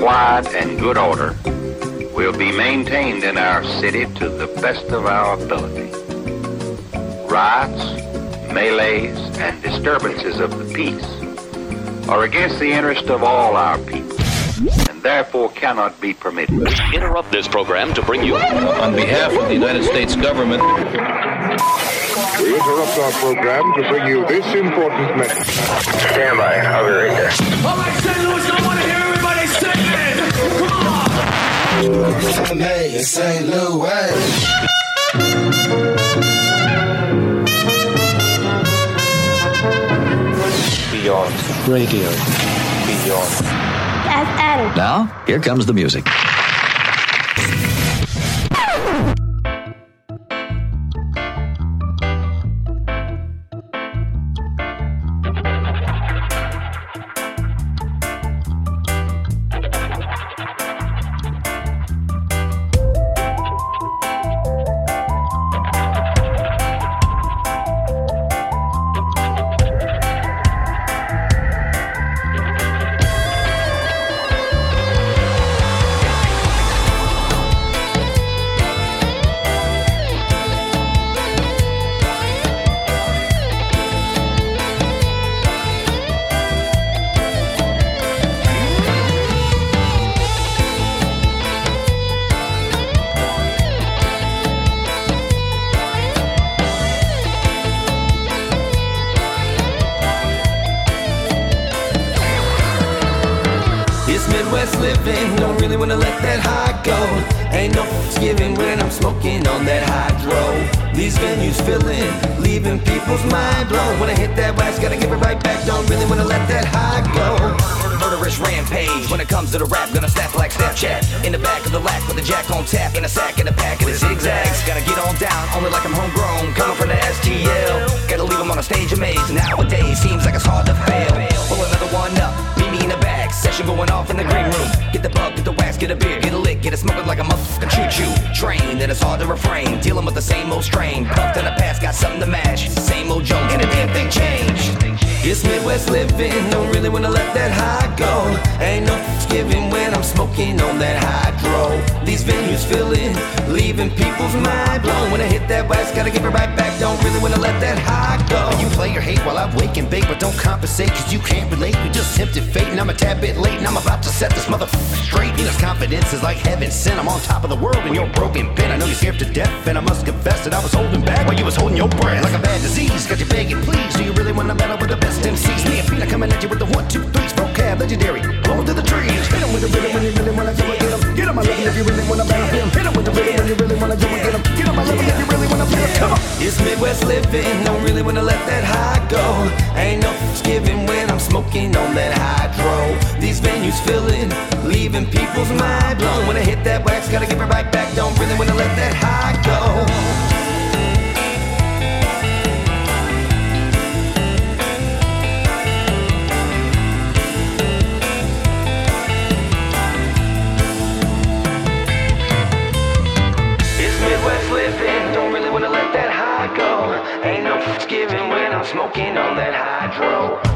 quiet and good order will be maintained in our city to the best of our ability. Riots, melees, and disturbances of the peace are against the interest of all our people and therefore cannot be permitted. We interrupt this program to bring you, on behalf of the United States government, we interrupt our program to bring you this important message. Stand by, I'll be right there. All right, St. Louis, I want Beyond. Radio. Beyond. FM. Now, here comes the music. people's mind blown. When I hit that wax, gotta give it right back. Don't really wanna let that high go. Ain't no giving when I'm smoking on that hydro.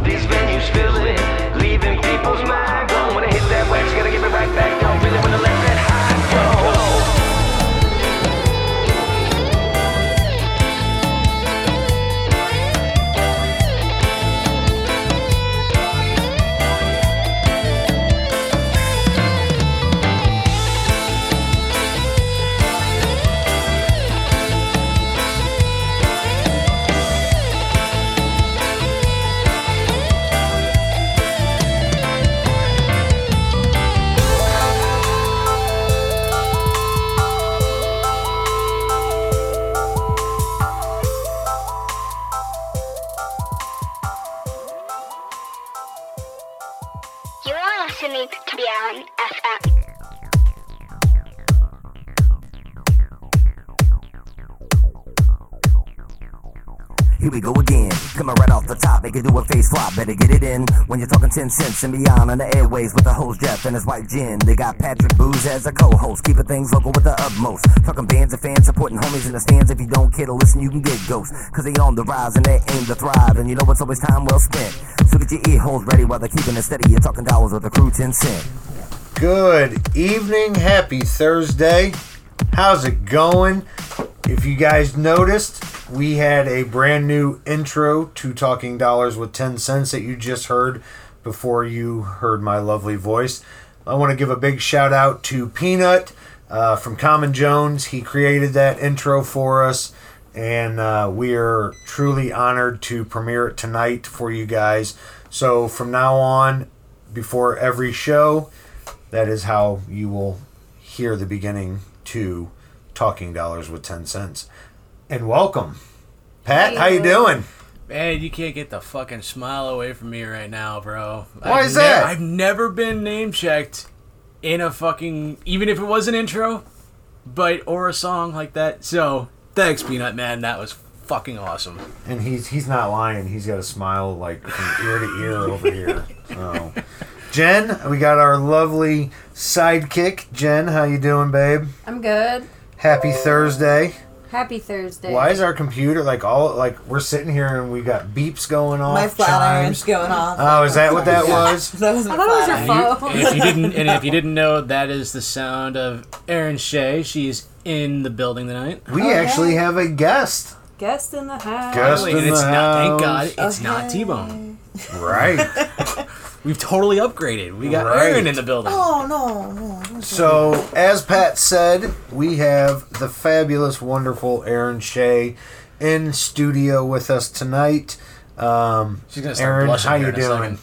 in when you're talking 10 cents and beyond on the airways with the host Jeff and his wife Jen. They got Patrick Booze as a co host, keeping things local with the utmost. Talking bands and fans, supporting homies in the stands. If you don't care to listen, you can get ghosts. Cause they on the rise and they aim to thrive. And you know it's always time well spent. So get your ear holes ready while they're keeping it steady. You're talking dollars with the crew 10 cent. Good evening, happy Thursday. How's it going? If you guys noticed, we had a brand new intro to Talking Dollars with 10 Cents that you just heard before you heard my lovely voice. I want to give a big shout out to Peanut uh, from Common Jones. He created that intro for us, and uh, we are truly honored to premiere it tonight for you guys. So from now on, before every show, that is how you will hear the beginning to Talking Dollars with 10 Cents. And welcome. Pat, how you doing? Man, you can't get the fucking smile away from me right now, bro. Why I've is that? I've never been name checked in a fucking even if it was an intro, but or a song like that. So thanks, Peanut Man. That was fucking awesome. And he's he's not lying. He's got a smile like from ear to ear over here. So, Jen, we got our lovely sidekick. Jen, how you doing, babe? I'm good. Happy Thursday. Happy Thursday. Why is our computer like all like we're sitting here and we got beeps going off? My flat chimes. iron's going off. Oh, is that what that was? that was I thought it was your And, you- phone. if you didn't, and if you didn't know, that is the sound of Erin Shea. She's in the building tonight. We oh, actually have a guest. Guest in the house. Guest Finally, and in it's the not. Thank. God, it's not T-Bone. Right. We've totally upgraded. We got Right. Erin in the building. Oh no, no. no. So, as Pat said, we have the fabulous, wonderful Erin Shea in studio with us tonight. Um, She's gonna start Erin, blushing how here you in a doing? second.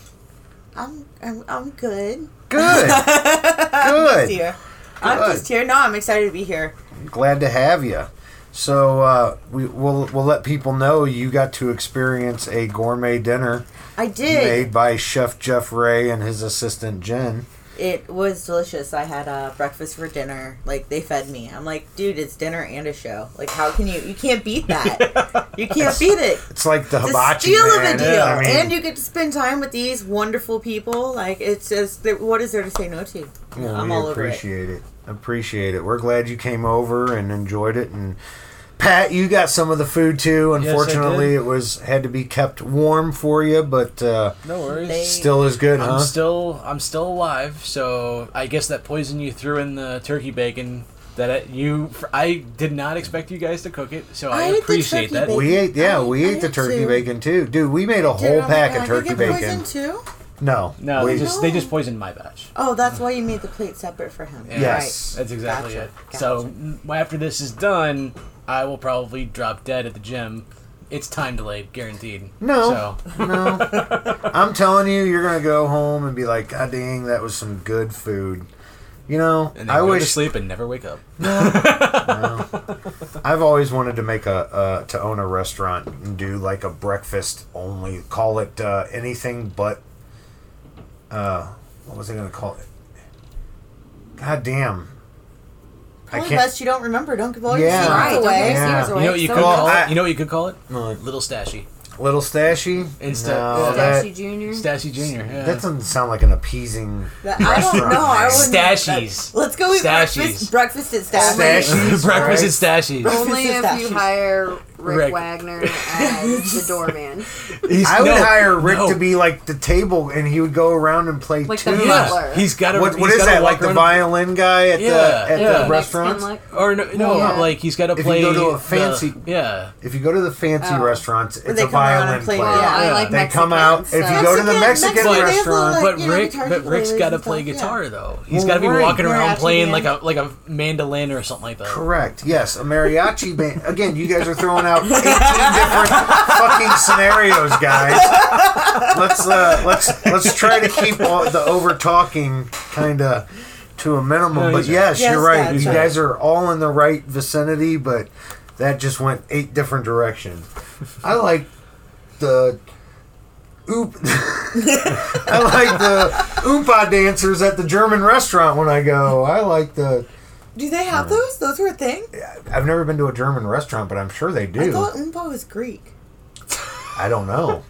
I'm, I'm I'm good. Good. I'm Good. just here. I'm Good. just here. No, I'm excited to be here. Glad to have you. So, uh, we, we'll, we'll let people know you got to experience a gourmet dinner I did. made by Chef Jeff Ray and his assistant Jen. It was delicious. I had uh, breakfast for dinner. Like they fed me. I'm like, dude, it's dinner and a show. Like, how can you? You can't beat that. you can't beat it. It's like the It's a hibachi steal of a deal, I mean, and you get to spend time with these wonderful people. Like it's just, what is there to say no to? Yeah, I'm we all over it. appreciate it. Appreciate it. We're glad you came over and enjoyed it. And Pat, you got some of the food too. Unfortunately, did. it was had to be kept warm for you, but uh, No worries. They- still is good, I'm huh? still I'm still alive, so I guess that poison you threw in the turkey bacon that I, you I did not expect you guys to cook it, so I, I appreciate that. bacon. we ate, yeah, I- we I ate the turkey two. bacon too, dude. We made a whole my pack God, of did I turkey get bacon. poisoned too? No, No, we- they just they just poisoned my batch. Oh, that's why you made the plate separate for him. Yes. That's exactly Gotcha, it. So mm, after this is done, I will probably drop dead at the gym. It's time delayed, guaranteed. No. So no. I'm telling you, you're gonna go home and be like, God dang, that was some good food. You know, and then I go to wish sleep and never wake up. No. I've always wanted to make a uh, to own a restaurant and do like a breakfast only. Call it uh, anything but. Uh, what was I gonna call it? God damn! I Only can't. best you don't remember. Don't give all Yeah. your Right, secrets don't away. your Yeah. secrets You know what you So could Well, call I- it? You know what you could call it? What? Little Stashy. Little Stashy. Instead, No, yeah. that, Stashy Junior. Stashy Junior. Yeah. that doesn't sound like an appeasing. That- I don't know. I wouldn't. Stashies. that- Let's go eat Stashies. breakfast. Breakfast at Stashies. Stashies. Breakfast at Stashies. Only if you Pistachios. hire Rick, Rick. Wagner as the doorman. He's- I would no, hire Rick no. to be like the table, and he would go around and play Like the tunes. butler. He's got a. What, what he's is gotta that? Like the around- violin guy at Yeah, the at yeah. the restaurants? Mexican, Or no, no Yeah. like he's got to play. If you play go to a the- fancy- yeah. If you go to the fancy Oh. restaurants, it's a violin play- player. Well, I like they Mexican, come out. so- If you go to the Mexican- Mexican Mexican, they have restaurant, But Rick, guitar but Rick's players got to play guitar though. He's got to be walking around playing like a like a mandolin or something like that. correct? Yes, a mariachi band. Again, you guys are throwing out eighteen different fucking scenarios, guys. Let's uh, let's let's try to keep all the over talking kind of to a minimum. No, but yes, Yes, you're right. You right. guys are all in the right vicinity, but that just went eight different directions. I like the oop. I like the oompa dancers at the German restaurant when I go. I like the. Do they have those? Those were a thing. I've never been to a German restaurant, but I'm sure they do. I thought Oompa was Greek. I don't know.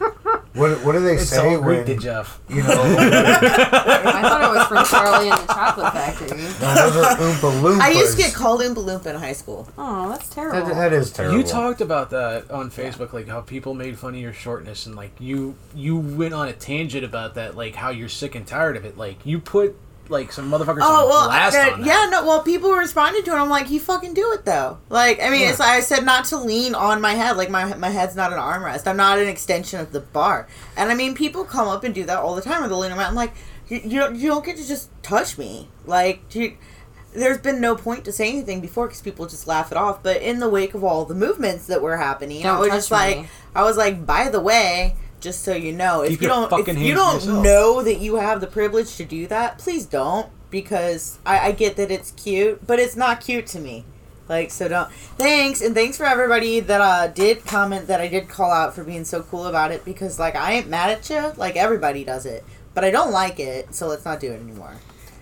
What what do they It's say all Greek when to Jeff. you know? I thought it was from Charlie and the Chocolate Factory. no, those are Oompa Loompas. I used to get called Oompa Loompa in high school. Oh, that's terrible. That, that is terrible. You talked about that on Facebook, like how people made fun of your shortness, and like you you went on a tangent about that, like how you're sick and tired of it. Like you put like some motherfuckers Oh well, blast that- on that. yeah, no. Well, people responded to it. I'm like, you fucking do it though. Like, I mean, it's like I said not to lean on my head. Like my my head's not an armrest. I'm not an extension of the bar. And I mean, people come up and do that all the time. Or they'll lean around. I'm like, you, you don't you don't get to just touch me. Like, do you, there's been no point to say anything before because people just laugh it off. But in the wake of all the movements that were happening, Don't I was touch just like. I was like, by the way, just so you know, if Keep you don't, if you don't know that you have the privilege to do that, please don't because I, I get that it's cute, but it's not cute to me. Like so, don't. Thanks and thanks for everybody that uh did comment that I did call out for being so cool about it because like I ain't mad at you. Like everybody does it, but I don't like it, so let's not do it anymore.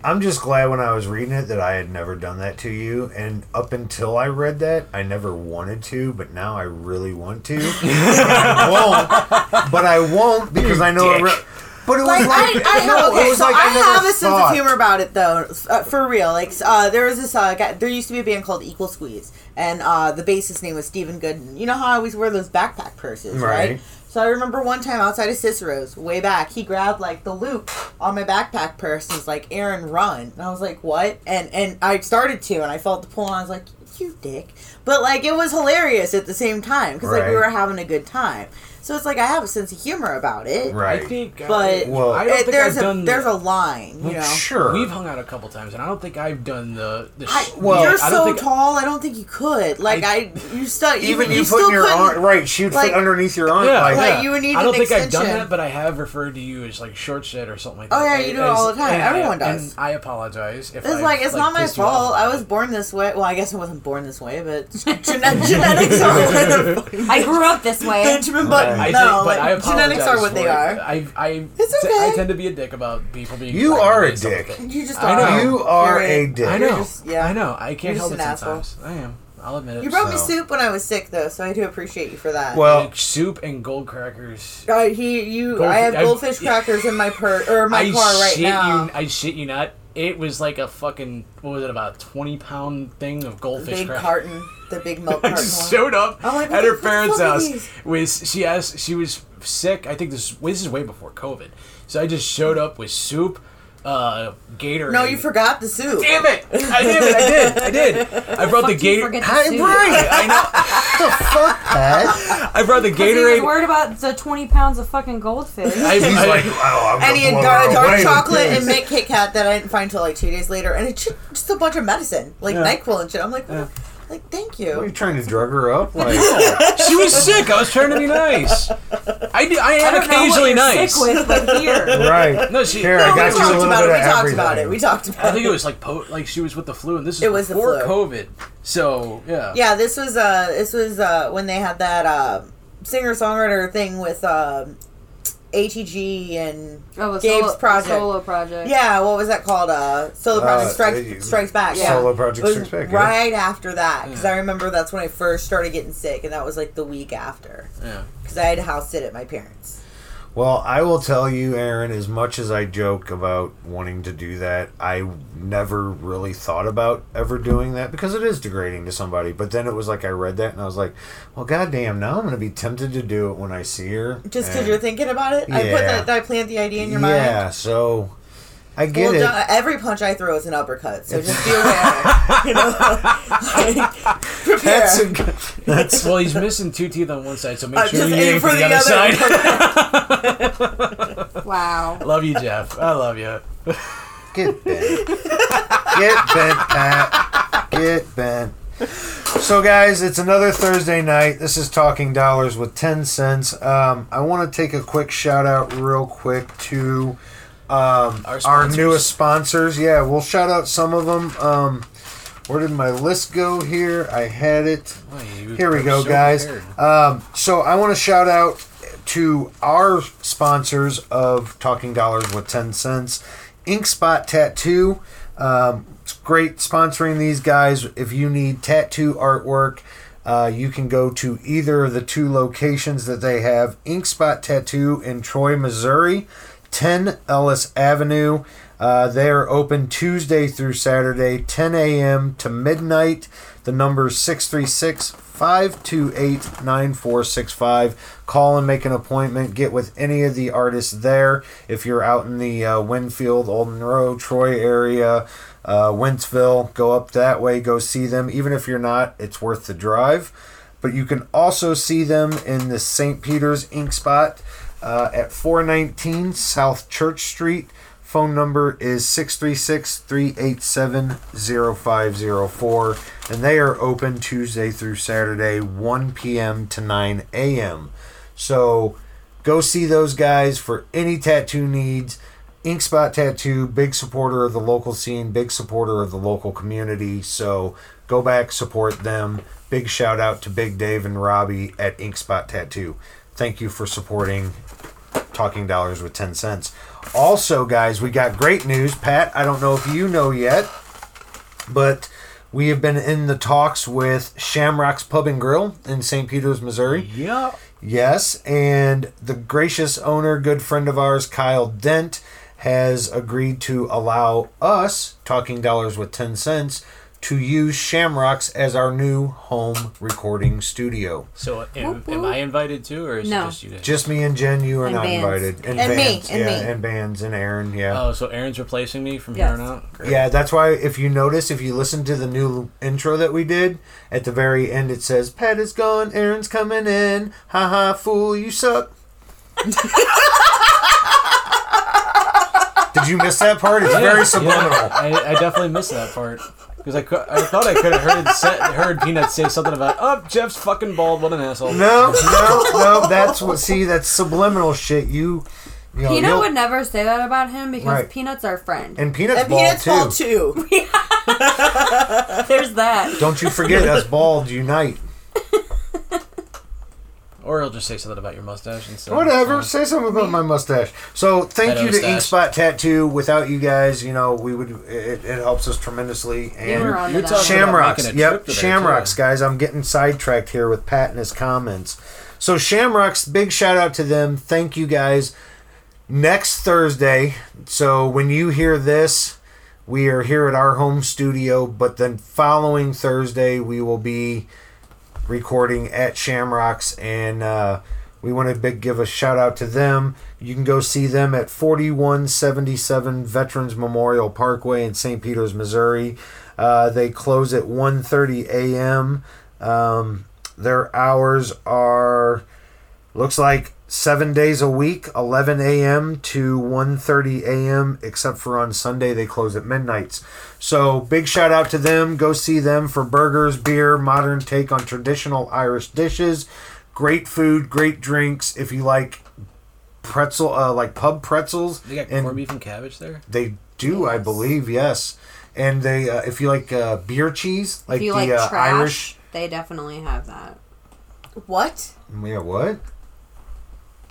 I'm just glad when I was reading it that I had never done that to you, and up until I read that, I never wanted to, but now I really want to. And I won't, but I won't because I know. It re- but it was like, like, I, I no, have, okay, it was so like I, I, never have a sense of humor about it though, uh, for real. Like, uh, there was this uh, guy. There used to be a band called Equal Squeeze, and uh, the bassist name was Stephen Gooden. You know how I always wear those backpack purses, right? Right. So I remember one time outside of Cicero's, way back, he grabbed like the loop on my backpack purse and was like, "Erin, run!" And I was like, "What?" And and I started to, and I felt the pull, and I was like, "You dick!" But like, it was hilarious at the same time because like we were having a good time. So it's like I have a sense of humor about it, Right. I think, But Well- I don't it- think there's I've a done. there's a line, you know. Sure. We've hung out a couple times, and I don't think I've done the. the I, Well, you're I don't so think, tall. I don't think you could. Like I, you still even even you, you, putting still your couldn't. arm right, she would like- fit underneath your arm. Yeah, like, Like, you would need I don't an think I've done that, but I have referred to you as like short shit or something like oh, that. Oh, yeah, you do it all the time. and I- Everyone does. And I apologize if It's I've, like it's not my pissed you off fault. I was born this way. Well, I guess I wasn't born this way, but genetics are they're- I grew up this way. Benjamin Button. I no, think, but I like, genetics are apologize what they it. are. I, I, It's okay. I tend to be a dick about people being. You black are a stuff like dick. You just I are. know. You are You're a dick. I know. just- yeah. I know. I can't You're help just it an asshole. sometimes. I am. I'll admit it. You brought me So- soup when I was sick, though, so I do appreciate you for that. Well, Like, soup and gold crackers. Uh, he, you, Gold- I have I- goldfish crackers in my per or my I car right shit now. you. I shit you not. It was like a fucking what was it about a twenty pound thing of goldfish big crackers. carton, the big milk carton. just showed up at her parents' house. Was she asked? She was sick. I think this this is way before COVID. So I just showed up with soup, uh, Gatorade. No, you forgot the soup. Damn it! I did. I did. I did. I brought the Fuck you Gator. forget the Hi, soup. right. I know. the fuck, Pat? I brought the 'Cause he was Gatorade. worried about the 20 pounds of fucking goldfish. I, He's I- like, oh, I'm And he had dark, dark chocolate and mint Kit Kat that I didn't find until like two days later, and it's just, just a bunch of medicine, like Yeah. Nyquil and shit. I'm like, what? Like thank you. are you. you trying to drug her up? Like, she was sick. I was trying to be nice. I, do, I I am don't know what occasionally you're nice. sick with, but here. right. No, she. Here, No, I we you a talked little about bit it. of We talked everything. about it. We talked about it. I think it was like po- like she was with the flu, and this is It was the before flu. COVID. So yeah, Yeah, this was uh this was uh when they had that uh singer songwriter thing with um ATG and Oh, a Gabe's solo, project. solo project. Yeah, what was that called? Uh, Solo Project Uh, Strikes, uh, Strikes Back. Yeah. Solo Project Strikes Back, yeah. Right after that, because I remember that's when I first started getting sick, and that was like the week after, yeah. because I had to house sit at my parents. Well, I will tell you, Erin, as much as I joke about wanting to do that, I never really thought about ever doing that because it is degrading to somebody. But then it was like I read that and I was like, well, goddamn, now I'm going to be tempted to do it when I see her. Just because you're thinking about it, I put Yeah. that. I plant the idea in your mind. Yeah, so I get Well, it. don't- every punch I throw is an uppercut, so just be aware. you know, like, prepare. That's, a, that's Well, he's missing two teeth on one side, so make Uh, sure you aim aim for for the, the other, other. side. Wow. love you, Jeff. I love you. Get bent. Get bent, Pat. Get bent. So, guys, it's another Thursday night. This is Talking Dollars with 10 cents. Um, I want to take a quick shout out, real quick, to um, Our our, newest sponsors. Yeah, we'll shout out some of them. Um, where did my list go here? I had it. Here we go, so guys. Um, so I want to shout out to our sponsors of Talking Dollars with 10 cents Ink Spot Tattoo. Um, it's great sponsoring these guys. If you need tattoo artwork, uh, you can go to either of the two locations that they have Ink Spot Tattoo in Troy, Missouri, 10 Ellis Avenue. Uh, they are open Tuesday through Saturday, 10 a.m. to midnight. The number is 636 528 9465. Call and make an appointment. Get with any of the artists there. If you're out in the uh, Winfield, Old Monroe, Troy area, uh, Wentzville, go up that way, go see them. Even if you're not, it's worth the drive. But you can also see them in the St. Peter's Ink Spot uh, at 419 South Church Street. Phone number is 636 387 0504. And they are open Tuesday through Saturday, 1 p.m. to 9 a.m. So go see those guys for any tattoo needs. Ink Spot Tattoo, big supporter of the local scene, big supporter of the local community. So go back, support them. Big shout out to Big Dave and Robbie at Ink Spot Tattoo. Thank you for supporting Talking Dollars with 10 cents. Also, guys, we got great news. Pat, I don't know if you know yet, but we have been in the talks with Shamrock's Pub and Grill in St. Peters, Missouri. Yeah. Yes, and the gracious owner, good friend of ours, Kyle Dent, has agreed to allow us, Talking Dollars with 10 cents, to use Shamrocks as our new home recording studio. So am, am I invited too, or is No. it just you guys? Just me and Jen, you are And not Vans. invited. And me, and yeah, me. and Bands and Erin, yeah. Oh, so Erin's replacing me from Yes. here on out. Great. Yeah, that's why if you notice, if you listen to the new intro that we did, at the very end it says, Pat is gone, Erin's coming in. Ha ha, fool, you suck. Did you miss that part? It's very subliminal. Yeah, I, I definitely missed that part because I, cou- I thought I could have heard sa- heard Peanut say something about oh Jeff's fucking bald. What an asshole. No, no, no. That's what. See, that's subliminal shit. You, you know, Peanut you'll- would never say that about him because Right. Peanut's our friend. and peanuts And bald Peanut's too. bald too. There's that. Don't you forget us bald unite. Or he'll just say something about your mustache and stuff. Whatever. Say something about my mustache. So thank you to stash. Ink Spot Tattoo. Without you guys, you know, we would. It, it helps us tremendously. And were onto You're that. talking Shamrocks. about making a Yep, trip to there, Shamrocks, too. guys. I'm getting sidetracked here with Pat and his comments. So Shamrocks, big shout out to them. Thank you guys. Next Thursday. So when you hear this, we are here at our home studio. But then following Thursday, we will be recording at Shamrocks, and uh, we want to big give a shout out to them. You can go see them at 4177 Veterans Memorial Parkway in St. Peters, Missouri. Uh, they close at 1:30 a.m. Um, their hours are looks like seven days a week 11 a.m to 1.30 a.m except for on sunday they close at midnights so big shout out to them. Go see them for burgers beer modern take on traditional irish dishes. Great food great drinks. If you like pretzel uh, like pub pretzels They got and corned beef and cabbage there. they do i believe yes. And they uh, if you like uh, beer cheese like if you the like uh, trash, irish they definitely have that. What? yeah what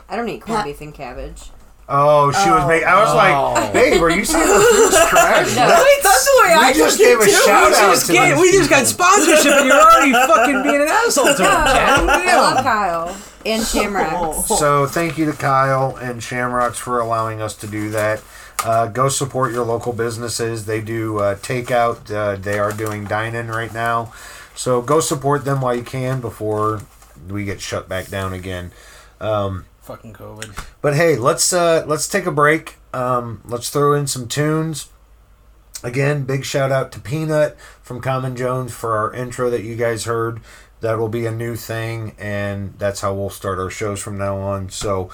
I don't eat corned beef and cabbage. Oh, she was making. I was like, "Babe, are you saying the food's trash?" Wait, that's the way We I just gave a too. shout We out just, to get, these we just got sponsorship and you're already fucking being an asshole to him, Jen. I love Kyle and Shamrocks. So thank you to Kyle and Shamrocks for allowing us to do that. Uh, go support your local businesses. They do uh, takeout. Uh, they are doing dine-in right now. So go support them while you can before we get shut back down again. Um, Fucking COVID. But hey, let's uh let's take a break. Um, let's throw in some tunes. Again, big shout out to Peanut from Common Jones for our intro that you guys heard. That will be a new thing, and that's how we'll start our shows from now on. So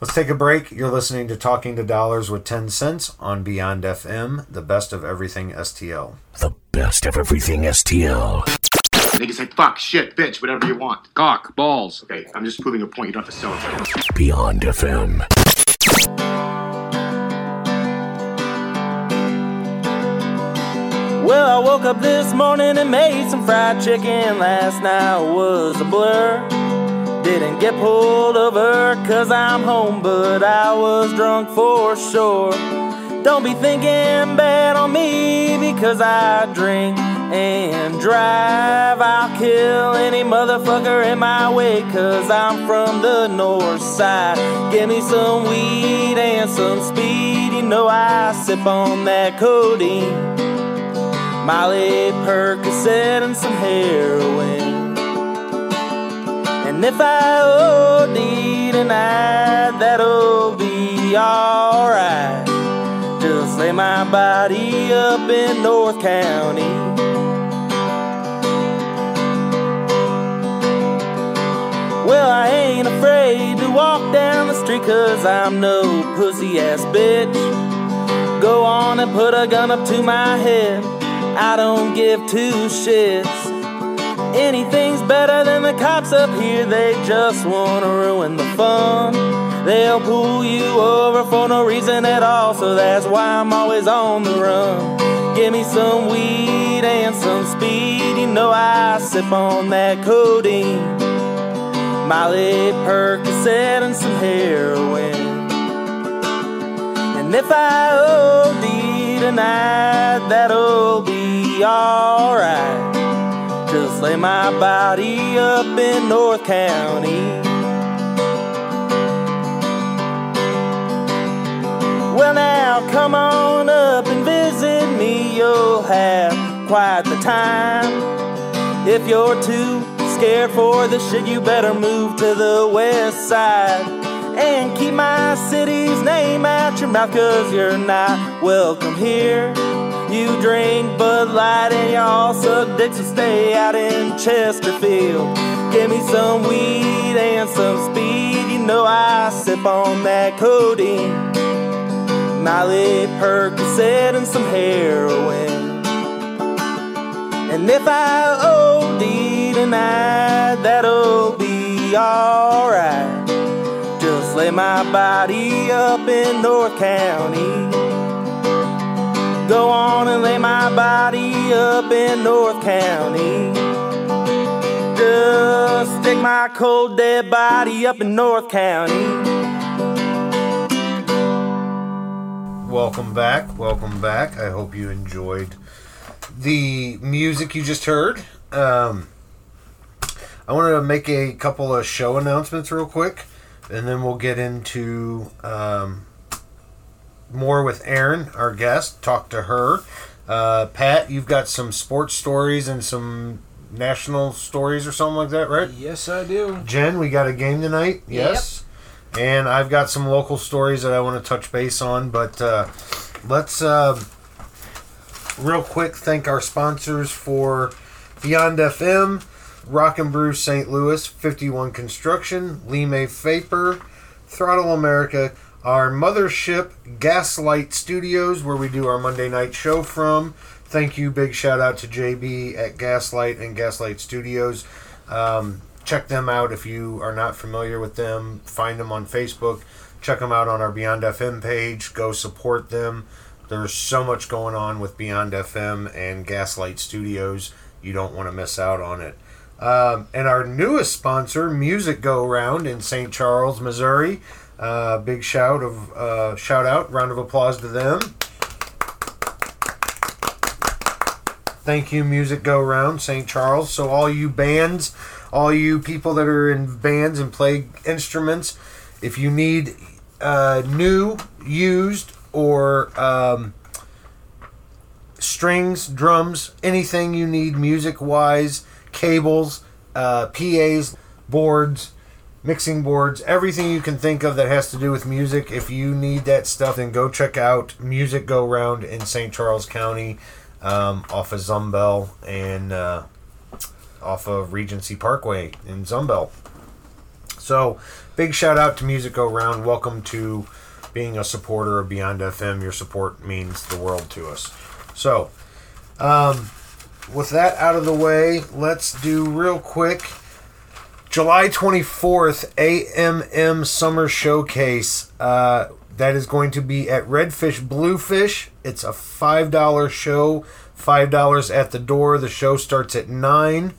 let's take a break. You're listening to Talking to Dollars with 10 Cents on Beyond FM, the best of everything STL. The best of everything STL. They can say fuck, shit, bitch, whatever you want. Cock, balls. Okay, I'm just proving a point. You don't have to sell it. Beyond FM. Well, I woke up this morning and made some fried chicken. Last night was a blur. Didn't get pulled over cause I'm home, but I was drunk for sure. Don't be thinking bad on me because I drink and drive. I'll kill any motherfucker in my way cause I'm from the north side. Give me some weed and some speed. You know I sip on that codeine. Molly, Percocet, and some heroin. And if I OD tonight, that'll be alright. Lay my body up in North County. Well, I ain't afraid to walk down the street cause I'm no pussy ass bitch. Go on and put a gun up to my head. I don't give two shits. Anything's better than the cops up here, they just wanna ruin the fun. They'll pull you over for no reason at all, so that's why I'm always on the run. Give me some weed and some speed, you know I sip on that codeine. Molly, Percocet, and some heroin. And if I OD tonight, that'll be alright. Just lay my body up in North County. Well, now come on up and visit me. You'll have quite the time. If you're too scared for the shit, you better move to the west side. And keep my city's name out your mouth, cause you're not welcome here. You drink Bud Light and y'all suck dicks, so stay out in Chesterfield. Give me some weed and some speed, you know I sip on that codeine. Molly, Percocet, and some heroin. And if I OD tonight, that'll be alright. Just lay my body up in North County. Go on and lay my body up in North County. Just stick my cold dead body up in North County. Welcome back. Welcome back. I hope you enjoyed the music you just heard. Um, I want to make a couple of show announcements real quick, and then we'll get into um, more with Erin, our guest. Talk to her. Uh, Pat, you've got some sports stories and some national stories or something like that, right? Yes, I do. Jen, we got a game tonight. Yes. And I've got some local stories that I want to touch base on, but uh, let's uh, real quick thank our sponsors for Beyond FM, Rock and Brew St. Louis, 51 Construction, May Vapor, Throttle America, our mothership Gaslight Studios, where we do our Monday night show from. Thank you, big shout out to JB at Gaslight and Gaslight Studios. Um, check them out if you are not familiar with them. Find them on Facebook. Check them out on our Beyond FM page. Go support them. There's so much going on with Beyond FM and Gaslight Studios. You don't want to miss out on it. Um, and our newest sponsor, Music Go Round in St. Charles, Missouri. Uh, big shout of uh, shout out, round of applause to them. Thank you, Music Go Round, St. Charles. So all you bands, all you people that are in bands and play instruments, if you need uh, new, used, or um, strings, drums, anything you need music wise, cables, uh, PAs, boards, mixing boards, everything you can think of that has to do with music. If you need that stuff, then go check out Music Go Round in St. Charles County um, off of Zumbehl and uh, off of Regency Parkway in Zumbehl. So, big shout out to Music Go Round. Welcome to being a supporter of Beyond FM. Your support means the world to us. So, um, with that out of the way, let's do real quick. July 24th, AMM Summer Showcase. Uh, that is going to be at Redfish Bluefish. It's a $5 show, $5 at the door. The show starts at 9.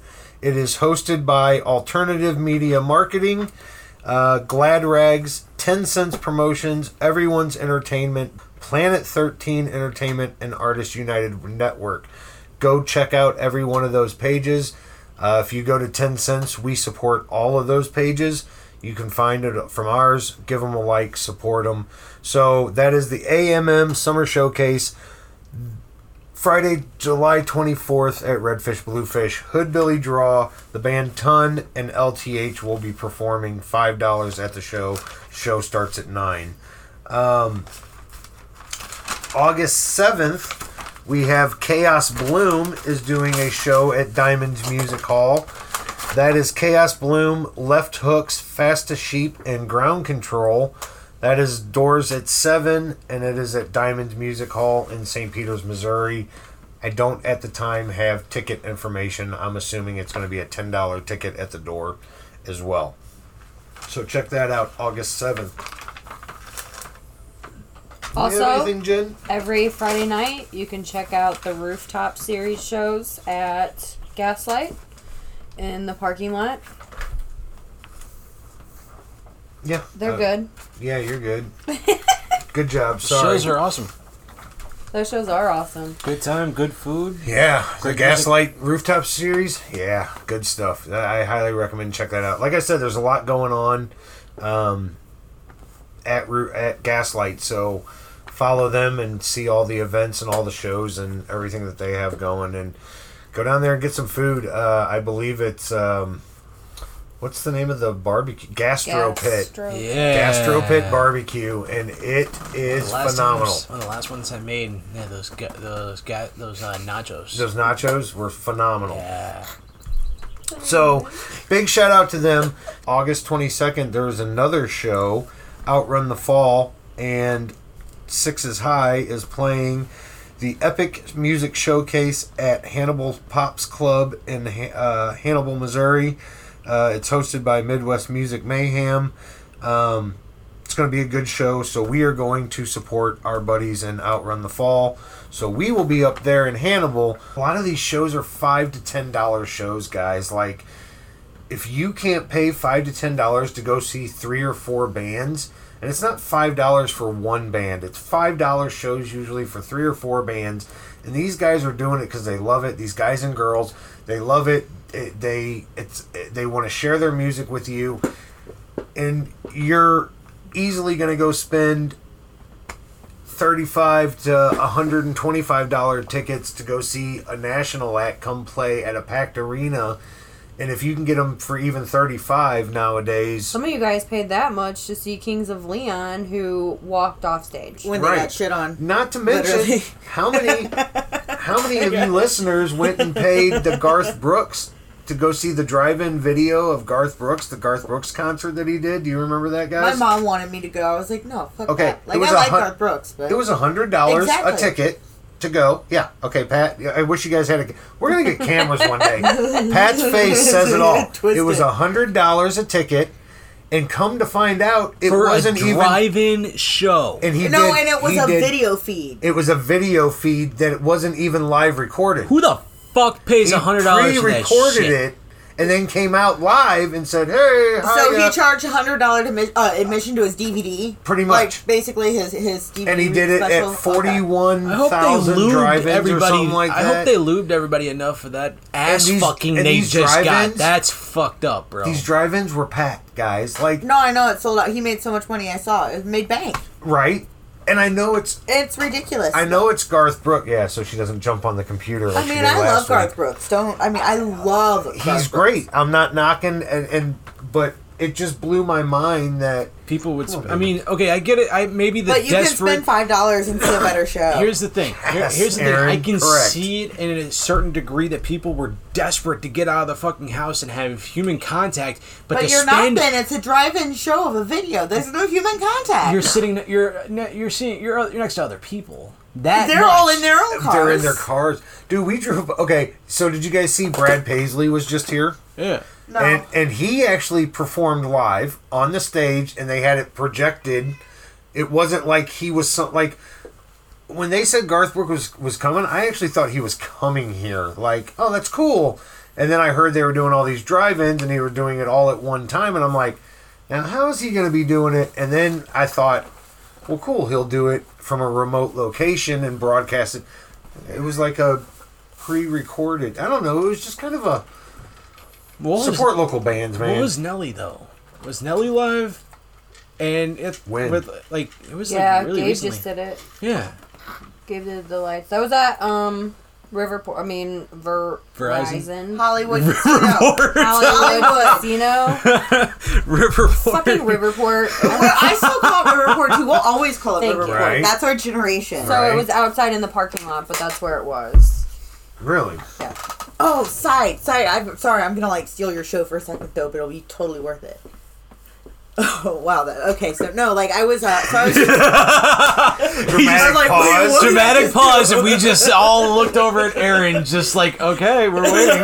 It is hosted by Alternative Media Marketing, uh, Glad Rags, 10 Cents Promotions, Everyone's Entertainment, Planet 13 Entertainment, and Artists United Network. Go check out every one of those pages. Uh, if you go to 10 cents, we support all of those pages. You can find it from ours. Give them a like, support them. So that is the AMM Summer Showcase. Friday, July 24th at Redfish Bluefish. Hood Billy Draw, the band Ton, and LTH will be performing $5 at the show. Show starts at 9. Um, August 7th, we have Chaos Bloom is doing a show at Diamonds Music Hall. That is Chaos Bloom, Left Hooks, Fast as Sheep, and Ground Control. That is doors at 7, and it is at Diamond Music Hall in St. Peters, Missouri. I don't at the time have ticket information. I'm assuming it's going to be a $10 ticket at the door as well. So check that out August 7th. Also, anything, every Friday night, you can check out the rooftop series shows at Gaslight in the parking lot. Yeah. They're uh, good. Yeah, you're good. good job. Sorry. Shows are awesome. Those shows are awesome. Good time, good food. Yeah, the Great Gaslight Rooftop Series. Yeah, good stuff. I highly recommend check that out. Like I said, there's a lot going on um, at Roo- at Gaslight, so follow them and see all the events and all the shows and everything that they have going, and go down there and get some food. Uh, I believe it's um, what's the name of the barbecue? Gastro Pit. Gastro Pit. Yeah. Gastro Pit Barbecue, and it is The phenomenal. times- One of the last ones I made, yeah, those ga- those ga- those uh, nachos. Those nachos were phenomenal. Yeah. So, big shout out to them. August 22nd, there's another show, Outrun the Fall, and Sixes High is playing the Epic Music Showcase at Hannibal Pops Club in uh, Hannibal, Missouri. Uh, it's hosted by Midwest Music Mayhem. Um, it's going to be a good show, so we are going to support our buddies and Outrun the Fall. So we will be up there in Hannibal. A lot of these shows are five to ten dollar shows, guys. Like, if you can't pay five to ten dollars to go see three or four bands, and it's not five dollars for one band, it's five dollar shows usually for three or four bands, and these guys are doing it because they love it. These guys and girls, they love it. they it's they want to share their music with you, and you're easily going to go spend 35 to 125 dollar tickets to go see a national act come play at a packed arena and if you can get them for even 35 nowadays Some of you guys paid that much to see Kings of Leon, who walked off stage When they got shit on. not to mention Literally. how many how many of you listeners went and paid the Garth Brooks to go see the drive-in video of Garth Brooks the Garth Brooks concert that he did do you remember that guy? My mom wanted me to go. I was like, no, fuck Okay, that. Like, it was I a like hun- Garth Brooks, but It was a hundred dollars Exactly. a ticket to go. Yeah. Okay, Pat. I wish you guys had a. We're gonna get cameras one day. Pat's face says it all. Twist it was a hundred dollars a ticket, and come to find out, it For a wasn't even. drive-in show. And he no, did- and it was he a did- video feed. It was a video feed that it wasn't even live recorded. Who the fuck pays He a hundred dollars for that pre-recorded shit? it, and then came out live and said, "Hey, hi, So he uh," charged hundred dollar admi- uh, admission to his DVD. Pretty like much. basically his his DVD. and he did it special. at forty-one I hope they thousand lubed drive-ins or everybody. something like I that. hope they lubed everybody enough for that ass these- fucking they just got. That's fucked up, bro. These drive-ins were packed, guys. Like No, I know it sold out. He made so much money. I saw it. It made bank. right, and I know it's It's ridiculous. I know it's Garth Brooks. Yeah, so she doesn't jump on the computer. Like I she mean, did I last love week. Garth Brooks. Don't I mean I love. Garth He's Brooks. great. I'm not knocking, and, and but it just blew my mind that people would. Sp- I mean, okay, I get it. I maybe the But you desperate. can spend five dollars and see a better show. Here's the thing. Here- Yes, here's the thing. I can correct. see it in a certain degree that people were desperate to get out of the fucking house and have human contact, but, but you're spend. not. Then it's a drive-in show of a video. There's no human contact. You're sitting. You're you're seeing. You're you're next to other people. That They're much. all in their own cars. they're in their cars. Dude, we drove. Okay, so did you guys see Brad Paisley was just here? Yeah. And and he actually performed live on the stage, and they had it projected. It wasn't like he was like when they said Garth Brooks was was coming. I actually thought he was coming here. Like, oh, that's cool. And then I heard they were doing all these drive-ins, and they were doing it all at one time, and I'm like, now how is he going to be doing it? And then I thought, well, cool, he'll do it from a remote location and broadcast it. It was like a pre-recorded. I don't know. It was just kind of a What was- support local bands, man. What was Nelly though? was Nelly live? And it When? with like it was yeah, like really Gabe recently. just did it. Yeah. Gabe did the lights. That was at um Riverport. I mean Ver Verizon. Verizon. Hollywood Casino. Hollywood Casino. Riverport. Fucking Riverport. I still call it Riverport too. We'll always call it Thank you. Riverport. Right. That's our generation. So it was outside in the parking lot, but that's where it was. Really? Yeah. Oh, side, side. I'm sorry. I'm gonna like steal your show for a second though, but it'll be totally worth it. Oh wow! That okay. So no, like I was. Uh, so I was. He just- like, wait. Dramatic pause, and we just all looked over at Erin, just like, okay, we're waiting.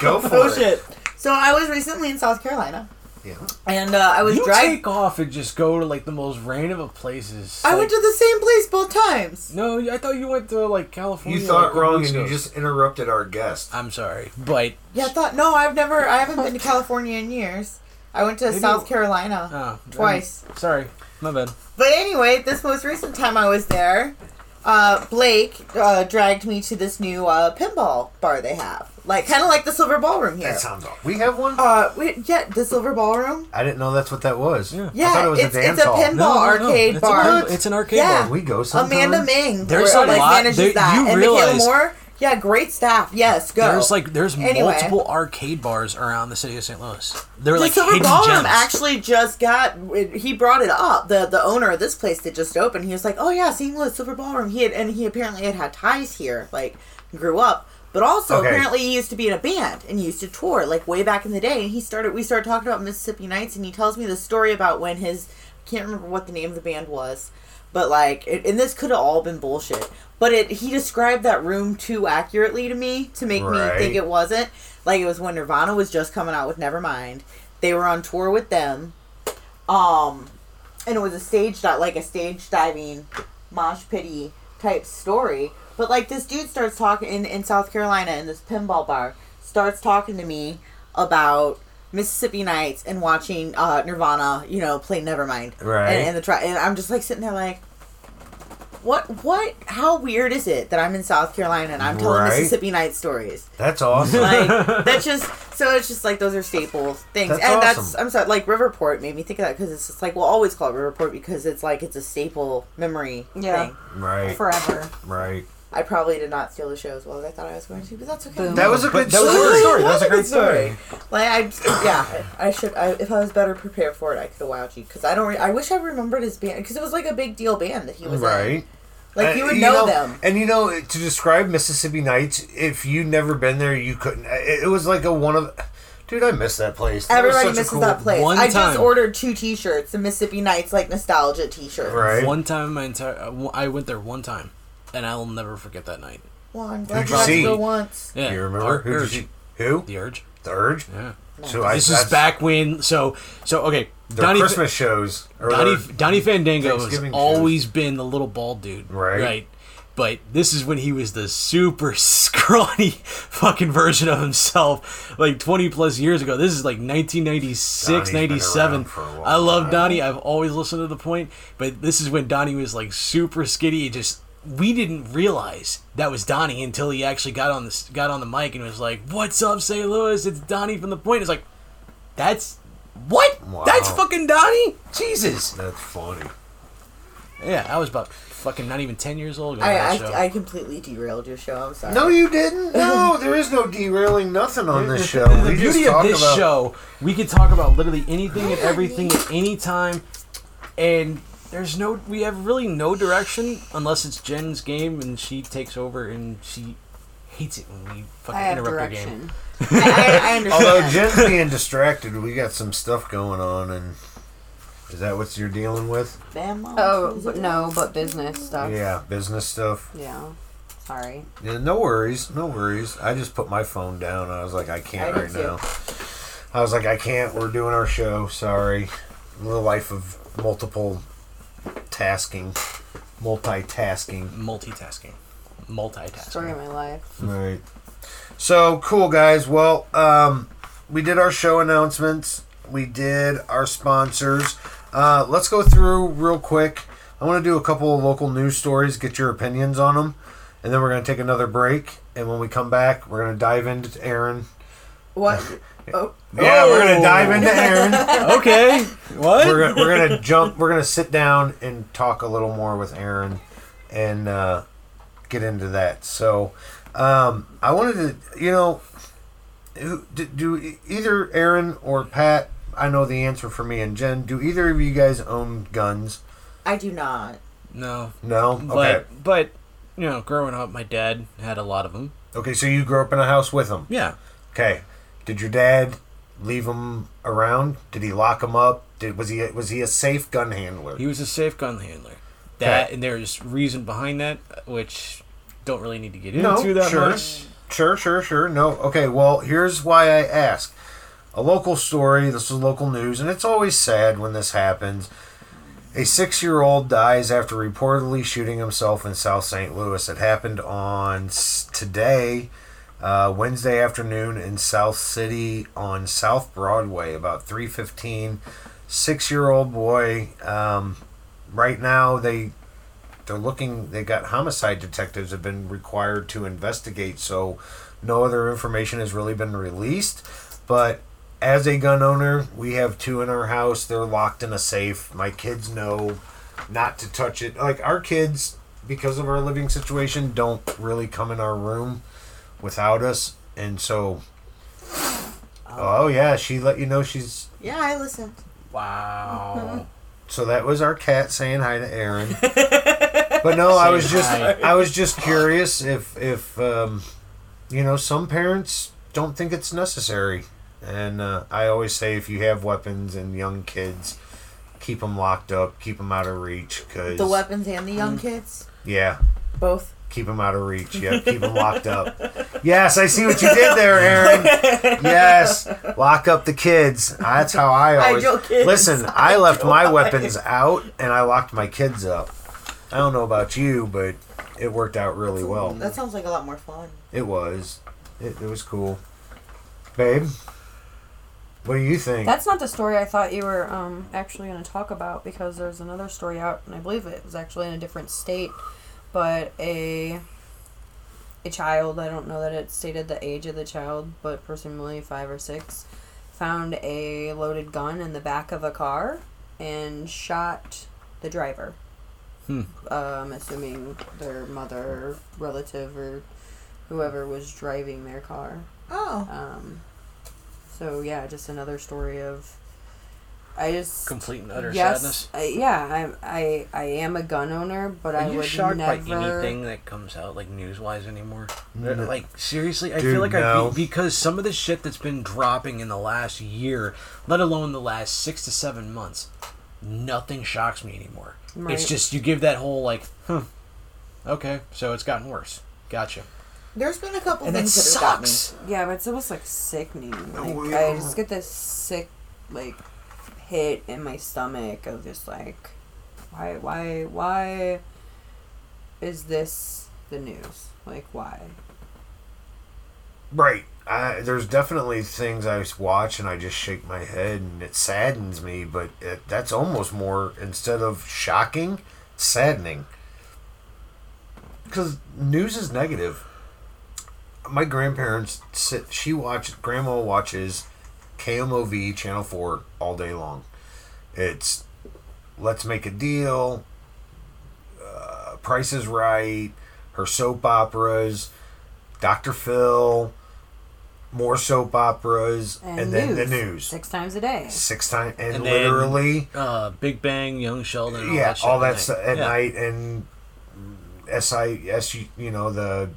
Go for oh it. shit! So I was recently in South Carolina. Yeah. And uh, I was you driving. take off and just go to like the most random of places. I Like- went to the same place both times. No, I thought you went to like California. You thought like, wrong and you just interrupted our guest. I'm sorry, but Yeah, I thought no. I've never. I haven't been to California in years. I went to Maybe- South Carolina oh, twice. I'm sorry, my bad. But anyway, this most recent time I was there, uh, Blake uh, dragged me to this new uh, pinball bar they have, like kind of like the Silver Ballroom here. That sounds off. We have one. Uh, we, yeah, the Silver Ballroom. I didn't know that's what that was. Yeah, I Yeah, thought it was it's, a dance it's a hall. pinball arcade It's a bar. pin- it's an arcade yeah. bar. We go sometime. Amanda Ming, There's a like lot- manages there- that, you and realize- Michaela Moore. Yeah, great staff. Yes, go. There's like there's Anyway. multiple arcade bars around the city of St. Louis. They're the like Silver hidden Ballroom gems. actually just got. He brought it up. The the owner of this place that just opened. He was like, "Oh yeah, St. Louis Silver Ballroom." He had and he apparently had had ties here, like grew up. But also Okay. apparently he used to be in a band and used to tour like way back in the day. And he started. We started talking about Mississippi Nights, and he tells me the story about when his. I can't remember what the name of the band was, but like, it, and this could have all been bullshit. But it he described that room too accurately to me to make me think it wasn't. Like it was when Nirvana was just coming out with Nevermind. They were on tour with them. Um and it was a stage like a stage diving mosh pity type story. But like this dude starts talking in, in South Carolina in this pinball bar, starts talking to me about Mississippi Nights and watching uh, Nirvana, you know, play Nevermind. Right. And, and the try and I'm just like sitting there like what what how weird is it that I'm in South Carolina and I'm telling Right. Mississippi Night stories? That's awesome. like that's just so it's just like those are staple things That's and that's awesome. i'm sorry like riverport made me think of that because it's just like we'll always call it riverport because it's like it's a staple memory Yeah. thing right. Forever. Right. I probably did not steal the show as well as i thought i was going to but that's okay Boom. That was a But good that was a story. great story. That was a good great story. like i yeah i should I, if i was better prepared for it i could have wowed you because i don't re- i wish i remembered his band because it was like a big deal band that he was in Right. like Uh, you would know, them And you know, to describe Mississippi Nights, if you'd never been there, you couldn't. It, it was like a one of. Dude, I miss that place. That was Everybody such a misses cool- that place. one I time. just ordered two T-shirts, the Mississippi Nights like nostalgia T-shirts. Right. One time, in my entire uh, I went there one time, and I'll never forget that night. Well, I'm Who'd glad you you got to go once. Yeah, You remember? Ur- Who did you- Who? The Urge. The Urge? Yeah. So I, this is that's- back when. So so okay. Their Donnie Christmas shows. Or Donnie their Donnie Fandango has Thanksgiving always been the little bald dude, Right. Right. But this is when he was the super scrawny fucking version of himself, like 20 plus years ago. This is like 1996, Donnie's been 97. around for a while. I love Donnie. I've always listened to the point, but this is when Donnie was like super skinny. It just we didn't realize that was Donnie until he actually got on the got on the mic and was like, "What's up, St. Louis? It's Donnie from the Point." It's like, that's what? Wow. That's fucking Donnie? Jesus. That's funny. Yeah, I was about fucking not even ten years old. going I, show. I, I completely derailed your show. I'm sorry. No, you didn't. No, there is no derailing nothing on this show. the We just beauty of talk this about show, we can talk about literally anything and everything at any time, and there's no, we have really no direction unless it's Jen's game and she takes over and she hates it when we fucking I have interrupt her game. I, I understand. Although Jen's being distracted, we got some stuff going on, and is that what you're dealing with? Bam, Mom. Oh, but no, but business stuff. Yeah, business stuff. Yeah. Sorry. Yeah, no worries, no worries. I just put my phone down. I was like, I can't I right too. now. I was like, I can't. We're doing our show. Sorry. The life of multiple tasking, multitasking. Multitasking, multitasking. Story of my life. Right. So cool, guys. Well, um, we did our show announcements. We did our sponsors. Uh, let's go through real quick. I want to do a couple of local news stories, get your opinions on them, and then we're going to take another break. And when we come back, we're going to dive into Erin. What? Oh. Yeah, we're gonna dive into Erin. okay. What? We're gonna, we're gonna jump. We're gonna sit down and talk a little more with Erin, and uh, get into that. So, um, I wanted to, you know, do, do either Erin or Pat? I know the answer for me and Jen. Do either of you guys own guns? I do not. No. No. Okay. But but you know, growing up, my dad had a lot of them. Okay, so you grew up in a house with them. Yeah. Okay. Did your dad leave him around? Did he lock him up? Did was he was he a safe gun handler? He was a safe gun handler. That Okay. and there's reason behind that, which don't really need to get No, into that sure. much. Sure, sure, sure. No. Okay, well, here's why I ask. A local story, this is local news, and it's always sad when this happens. A six year old dies after reportedly shooting himself in South St. Louis. It happened on today, uh, Wednesday afternoon in South City on South Broadway, about 315. Six year old boy. Um, right now, they they're looking they got homicide detectives have been required to investigate so no other information has really been released but as a gun owner we have two in our house they're locked in a safe my kids know not to touch it like our kids because of our living situation don't really come in our room without us and so oh yeah she let you know she's Yeah, I listened. Wow. So that was our cat saying hi to Erin. but no, I was just hi. I was just curious if if um, you know some parents don't think it's necessary, and uh, I always say if you have weapons and young kids, keep them locked up, keep them out of reach, because The weapons and the young kids, yeah, both. Keep them out of reach. Yeah, keep them locked up. Yes, I see what you did there, Erin. Yes, lock up the kids. That's how I Hide always your kids. listen. I Hide left your my wives. weapons out and I locked my kids up. I don't know about you, but it worked out really well. That sounds like a lot more fun. It was. It, it was cool, babe. What do you think? That's not the story I thought you were um, actually going to talk about because there's another story out, and I believe it was actually in a different state. But a a child, I don't know that it stated the age of the child, but presumably five or six, found a loaded gun in the back of a car and shot the driver. Hmm. I'm assuming their mother, relative, or whoever was driving their car. Oh. Um, so yeah, just another story of. I just Complete and utter yes, sadness. I, yeah, I, I I am a gun owner, but Are I you would shocked never. by anything that comes out like news wise anymore? No. Like seriously, I Dude, feel like no. I be, because some of the shit that's been dropping in the last year, let alone the last six to seven months, nothing shocks me anymore. Right. It's just you give that whole like, huh, okay, so it's gotten worse. Gotcha. There's been a couple And things that have got me. sucks. Yeah, but it's almost like sickening. Like Oh, I just get this sick, like, hit in my stomach of just like, why, why, why is this the news? Like, why? Right. I, there's definitely things I watch and I just shake my head and it saddens me, but it, that's almost more, instead of shocking, saddening. Because news is negative. My grandparents sit, she watches, grandma watches KMOV Channel 4 all day long. It's Let's Make a Deal, uh, Price is Right, her soap operas, Dr. Phil, more soap operas, and, then the news. six times a day. Six times, and, And then, literally, uh, Big Bang, Young Sheldon, all yeah, that shit all at that night. stuff at Yeah. night, and SIS, you know, the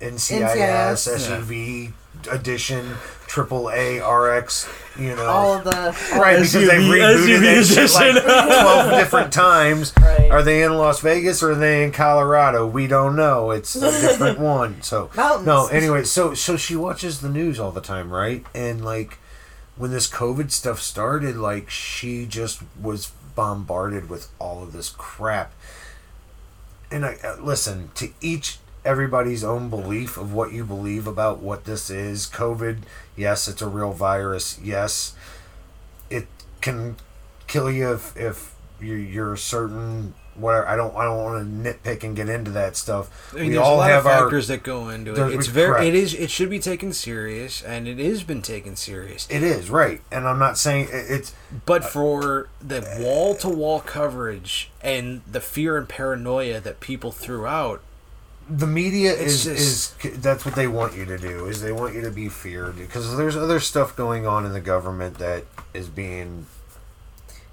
NCIS, NCIS. SUV edition, triple A, RX, you know. All of the Right, because they SUV rebooted that shit like 12 different times. Right. Are they in Las Vegas or are they in Colorado? We don't know. It's a different one. So Mountains. No, anyway, so so she watches the news all the time, right? And like when this COVID stuff started, like she just was bombarded with all of this crap. And I uh, listen to each everybody's own belief of what you believe about what this is. COVID, yes, it's a real virus. Yes, it can kill you if, if you're, certain whatever. I don't I don't want to nitpick and get into that stuff. I mean, we all have of our factors that go into it. It's very, correct. it is, it should be taken serious, and it has been taken serious. It is right, and I'm not saying it- it's. But uh, for the wall to wall coverage and the fear and paranoia that people threw out, the media It's is is that's what they want you to do is they want you to be feared because there's other stuff going on in the government that is being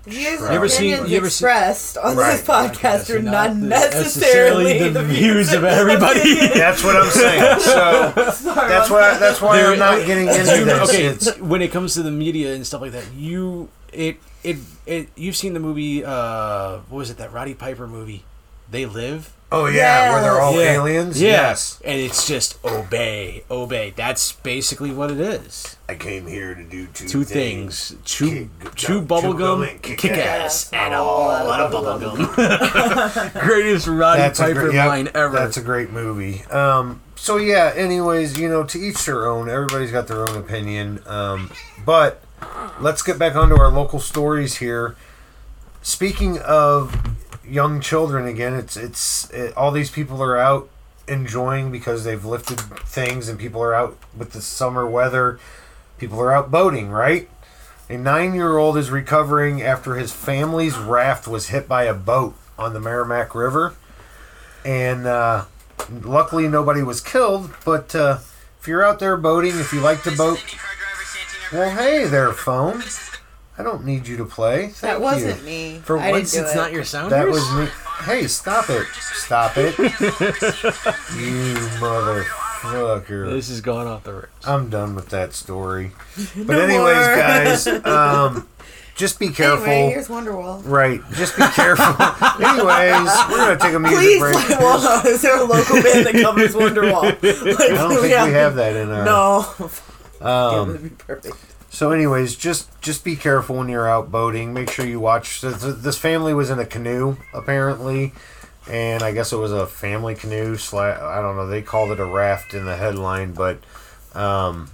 Views You and ever seen- opinions you ever seen- expressed on Right. this podcast are not necessarily necessarily the views of everybody. That's what I'm saying. So Sorry that's why that. that's why There- I'm not getting into you- this. Okay, It's- when it comes to the media and stuff like that, you it it it you've seen the movie. Uh, what was it? That Roddy Piper movie, They Live. Oh yeah, where they're all aliens. Yeah. Yes. and it's just obey, obey. That's basically what it is. I came here to do two, Two things: chew, chew bubble gum, kick, ass, and a whole lot of bubble gum. Greatest Roddy That's a Piper great- yep, line ever. That's a great movie. Um, so yeah. Anyways, you know, to each their own. Everybody's got their own opinion. Um, but let's get back onto our local stories here. Speaking of young children again, it's it's it, all these people are out enjoying because they've lifted things, and people are out with the summer weather. People are out boating, right? A nine-year-old is recovering after his family's raft was hit by a boat on the Meramec River and uh, luckily nobody was killed. But uh, if you're out there boating, if you like to boat, well, hey there, phone. I don't need you to play. Thank That wasn't me. For I didn't once, it's it. not your sound. That was me. Hey, stop it! Stop it! you motherfucker! This is going off the rails. I'm done with that story. But No anyways, more. guys, um, just be careful. Anyway, here's Wonderwall. Right, just be careful. anyways, we're gonna take a music Please, break. like, well, is there a local band that covers Wonderwall? Like, I don't think we have that in our. No. Um, That would be perfect. So, anyways, just just be careful when you're out boating. Make sure you watch. so th- This family was in a canoe apparently, and I guess it was a family canoe. Slash, I don't know. They called it a raft in the headline, but um,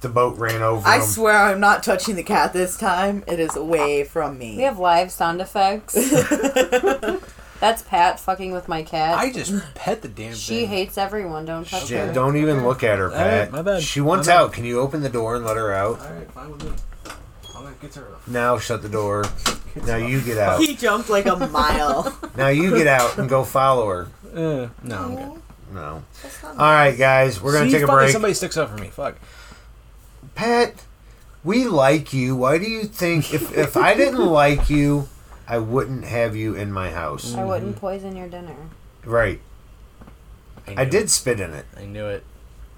the boat ran over I them. swear I'm not touching the cat this time. It is away from me. We have live sound effects. That's Pat fucking with my cat. I just pet the damn She thing. hates everyone. Don't touch Yeah, her. don't even look at her, All right, Pat. my bad. She wants bad. out. Can you open the door and let her out? All right, fine with me. I'm gonna get her. Now shut the door. Now you get out. He jumped like a mile. Now you get out and go follow her. Uh, no, I'm good. No. All right, guys, we're gonna See, take a fucking break. Somebody sticks up for me. Fuck. Pat, we like you. Why do you think if if I didn't like you, I wouldn't have you in my house? I wouldn't mm-hmm. poison your dinner. Right. I, I did it. spit in it. I knew it.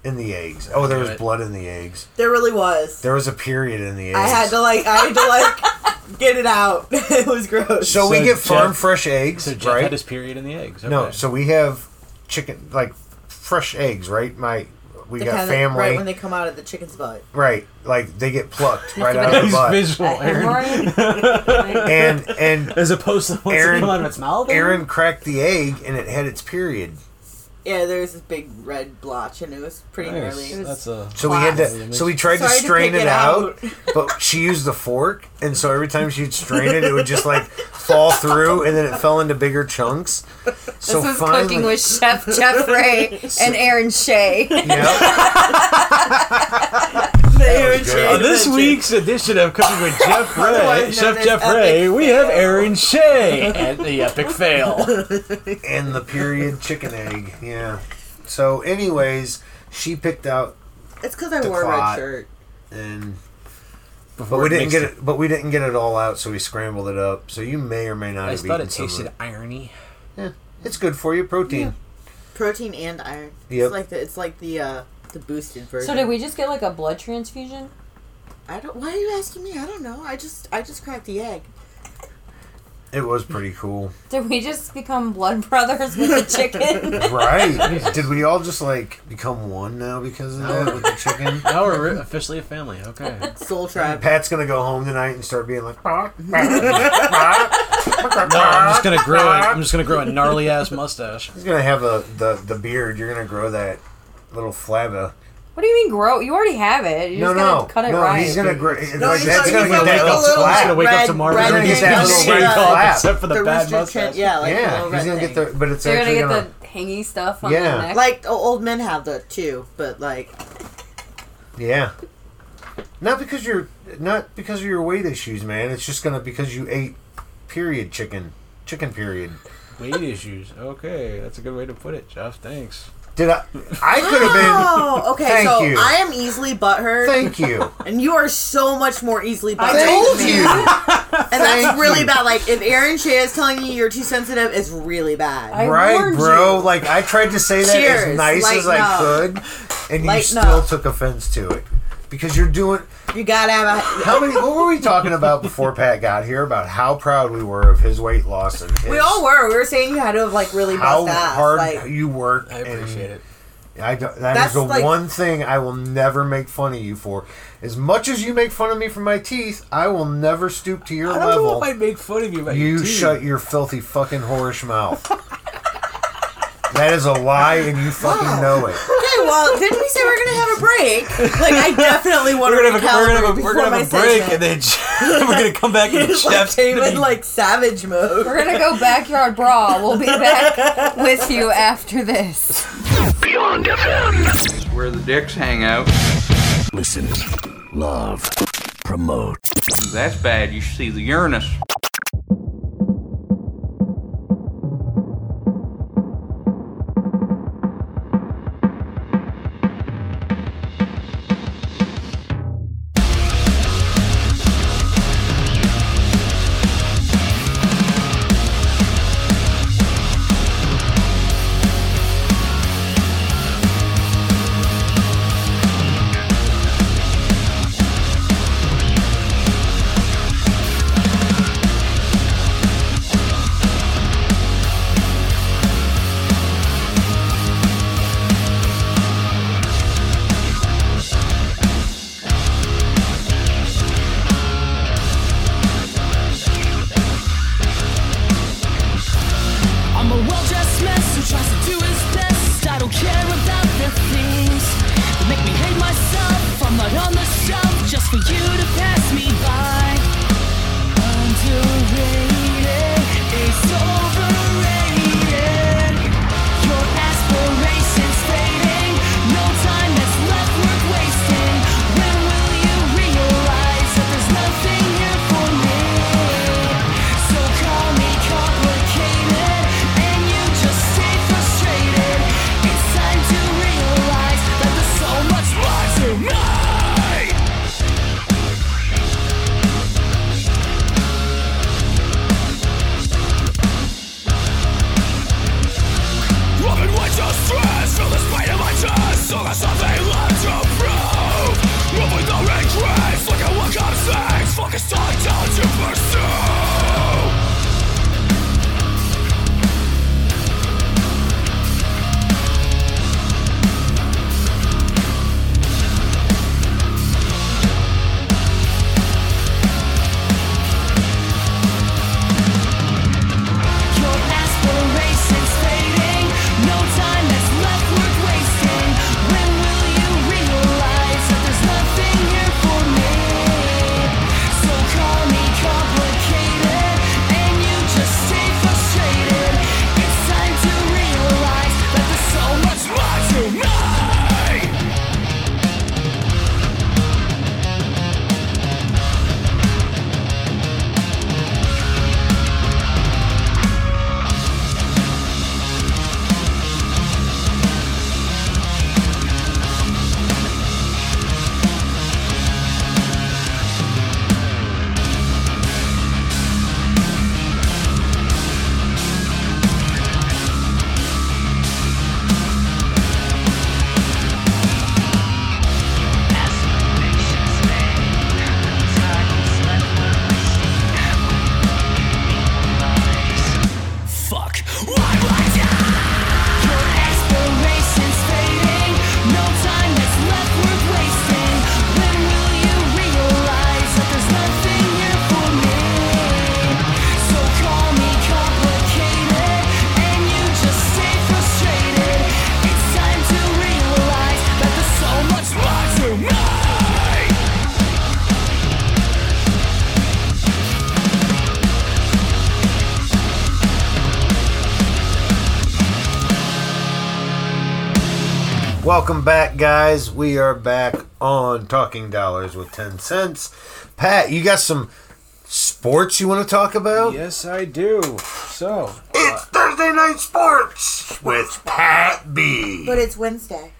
In the eggs. Oh, there was it. blood in the eggs. There really was. There was a period in the eggs. I had to like, I had to like get it out. it was gross. So, we So get farm Jeff- fresh eggs, So Jeff right? had his period in the eggs. No, so we have chicken like fresh eggs, right? My we The got kind family, right when they come out of the chicken's butt. right? Like they get plucked right out of the He's butt, visual, Erin. and and As opposed to what's Erin- come out of its mouth. Erin cracked the egg and it had its period. Yeah, there was this big red blotch, and it was pretty Nice. gnarly. It was That's a. So we had to, so we tried So to I to strain pick it it out, out. but she used the fork, and so every time she'd strain it, it would just like fall through, and then it fell into bigger chunks. So this was finally, cooking with Chef Jeff Ray and Erin Shea. The Erin good. Shea On this week's edition of Cooking with Jeff Ray, Otherwise Chef Jeff Epic Ray, we have Fail. Erin Shea and the epic fail. and the period chicken egg, yeah. So, anyways, she picked out It's because I The wore a red shirt. and. But Before we didn't get it- it. But we didn't get it all out, so we scrambled it up. So you may or may not I have thought eaten it some of tasted irony. Yeah, it's good for you, protein. Protein and iron. Yep. It's like the it's like the uh the boosted version. So did we just get like a blood transfusion? I don't. Why are you asking me? I don't know. I just I just cracked the egg. It was pretty cool, Did we just become blood brothers with the chicken? right? Did we all just like become one now because of that with the chicken? Now we're officially a family. Okay. Soul tribe. Pat's gonna go home tonight and start being like, No, I'm just gonna grow. A, I'm just gonna grow a gnarly ass mustache. he's gonna have a the the beard. You're gonna grow that little flabba. What do you mean grow? You already have it. You No, just gotta no, cut it no. right. He's gonna gr- No, like he's that's gonna- gonna he's get gonna that get a little little flat. gonna wake up tomorrow, red he's gonna thing, get that little yeah, red yeah. flap. except for the The bad mustache. chin- yeah, like yeah, he's gonna thing. get the, but it's So you're actually gonna gonna. get the hangy stuff on Yeah. the neck. Like o- old men have the too, but like Yeah. Not because you're not because of your weight issues, man. It's just gonna because you ate period chicken. Chicken period. Weight issues. Okay, that's a good way to put it, Jeff. Thanks. Did I I could have been Oh, okay. Thank so you. I am easily butthurt. Thank you. And you are so much more easily butthurt. Thank you. And that's Thank really you. bad. Like if Erin Shea is telling you you're too sensitive, it's really bad. right, bro. Like I tried to say that Cheers. as nice as I Lighten up. could, and you Lighten still up. took offense to it because you're doing. You gotta have a. How many? What were we talking about before Pat got here? About how proud we were of his weight loss and his, We all were. We were saying you had to have like really how bust ass. hard like, you work. I appreciate it. I don't, that That's is the like- one thing I will never make fun of you for. As much as you make fun of me for my teeth, I will never stoop to your I don't know level. if I make fun of you about You your teeth. shut your filthy fucking whorish mouth. that is a lie, and you fucking know it. okay, well, didn't we say we're gonna have a break? Like, I definitely want to gonna have a, we're gonna have a, we're gonna have a break, segment. and then we're gonna come back and It's like came in like savage mode. We're gonna go backyard brawl. We'll be back with you after this. Beyond FM. Where the dicks hang out. Listen, love, promote. That's bad. You should see the Uranus. Welcome back, guys. We are back on Talking Dollars with Tencents. Pat, you got some sports you want to talk about? Yes, I do. So, uh, It's Thursday Night Sports with Pat B. But it's Wednesday.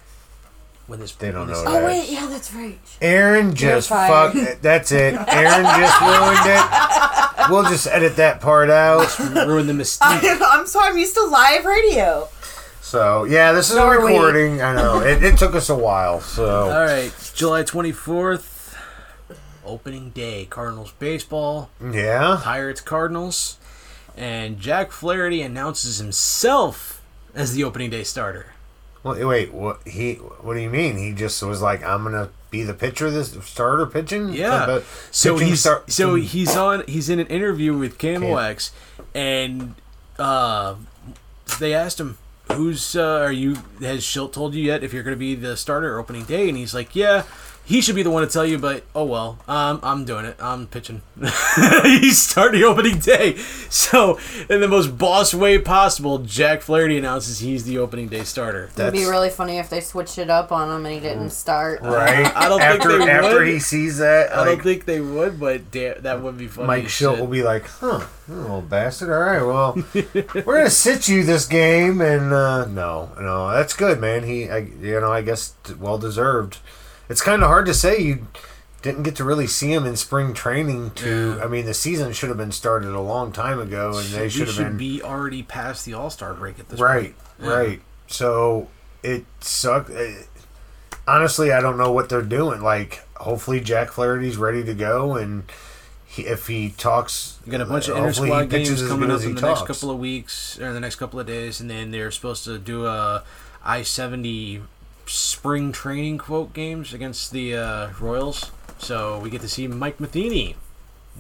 when this They don't know Oh that. wait, yeah, that's right. Erin just fired. fucked. That's it. Erin just ruined it. We'll just edit that part out. ruin the mystique. I'm sorry, I'm used to live radio. So yeah, this is a recording. I know it, it took us a while. So All right, July 24th, opening day. Cardinals baseball. yeah, Pirates Cardinals. And Jack Flaherty announces himself as the opening day starter. wait, wait, what he? What do you mean? He just was like, I'm gonna be the pitcher, this starter pitching. Yeah. The So he's start- so he's on he's in an interview with KMOX and uh they asked him who's uh, are you has Shildt told you yet if you're going to be the starter opening day? And he's like yeah he should be the one to tell you but oh well um, I'm doing it I'm pitching he's starting opening day so in the most boss way possible Jack Flaherty announces he's the opening day starter It'd be really funny if they switched it up on him and he didn't start. right. I don't after think they after would. he sees that, I don't think they would but da- that would be funny Mike as Shildt will be like, huh, you little bastard. All right, well, we're gonna sit you this game, and uh, no, no, that's good, man. He, I, you know, I guess well deserved. It's kind of hard to say you didn't get to really see him in spring training. To, I mean, the season should have been started a long time ago, and they We should have been be already past the All Star break at this right, point. right. Right. So it sucked. eh, Honestly, I don't know what they're doing. Like, hopefully, Jack Flaherty's ready to go, and he, if he talks, You got a bunch of inter squad games coming up in he the next couple of weeks or the next couple of days, and then they're supposed to do a I seventy spring training quote games against the uh, Royals. So we get to see Mike Matheny.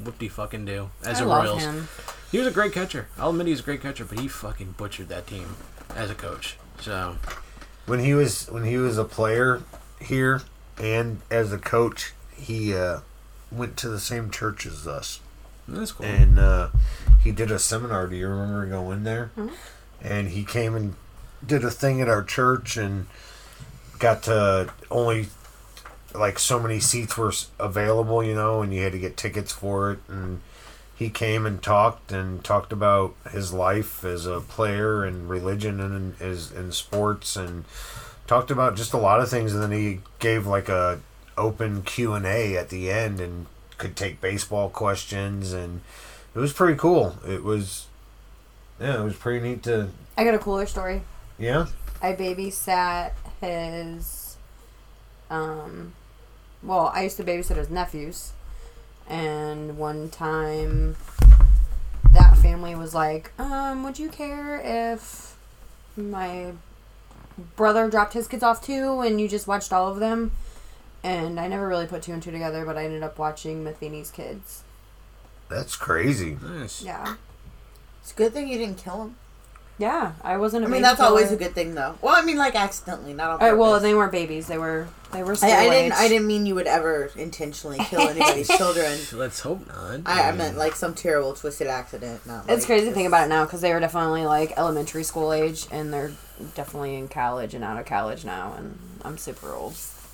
Whoop de fucking do as I a love Royals. him. He was a great catcher. I'll admit he's a great catcher, but he fucking butchered that team as a coach. So when he was when he was a player here and as a coach, he uh, went to the same church as us. That's cool. And uh, he did a seminar. Do you remember going there? Mhm. And he came and did a thing at our church and got to only like so many seats were available, you know, and you had to get tickets for it. And he came and talked and talked about his life as a player and religion and as in sports and talked about just a lot of things. And then he gave like a open Q and A at the end and could take baseball questions and it was pretty cool. It was yeah, it was pretty neat to I got a cooler story. yeah. I babysat his um well, I used to babysit his nephews and one time that family was like, um, would you care if my brother dropped his kids off too and you just watched all of them? And I never really put two and two together, but I ended up watching Matheny's kids. That's crazy. Nice. Yeah. It's a good thing you didn't kill him. Yeah, I wasn't. I I mean, that's always a good thing, though. Well, I mean, like accidentally, not on All right, purpose. well, they weren't babies. They were. They were. I, I didn't. I didn't mean you would ever intentionally kill anybody's children. Let's hope not. I, I meant like some terrible twisted accident. Not It's crazy to think about it now because they were definitely like elementary school age, and they're definitely in college and out of college now, and I'm super old.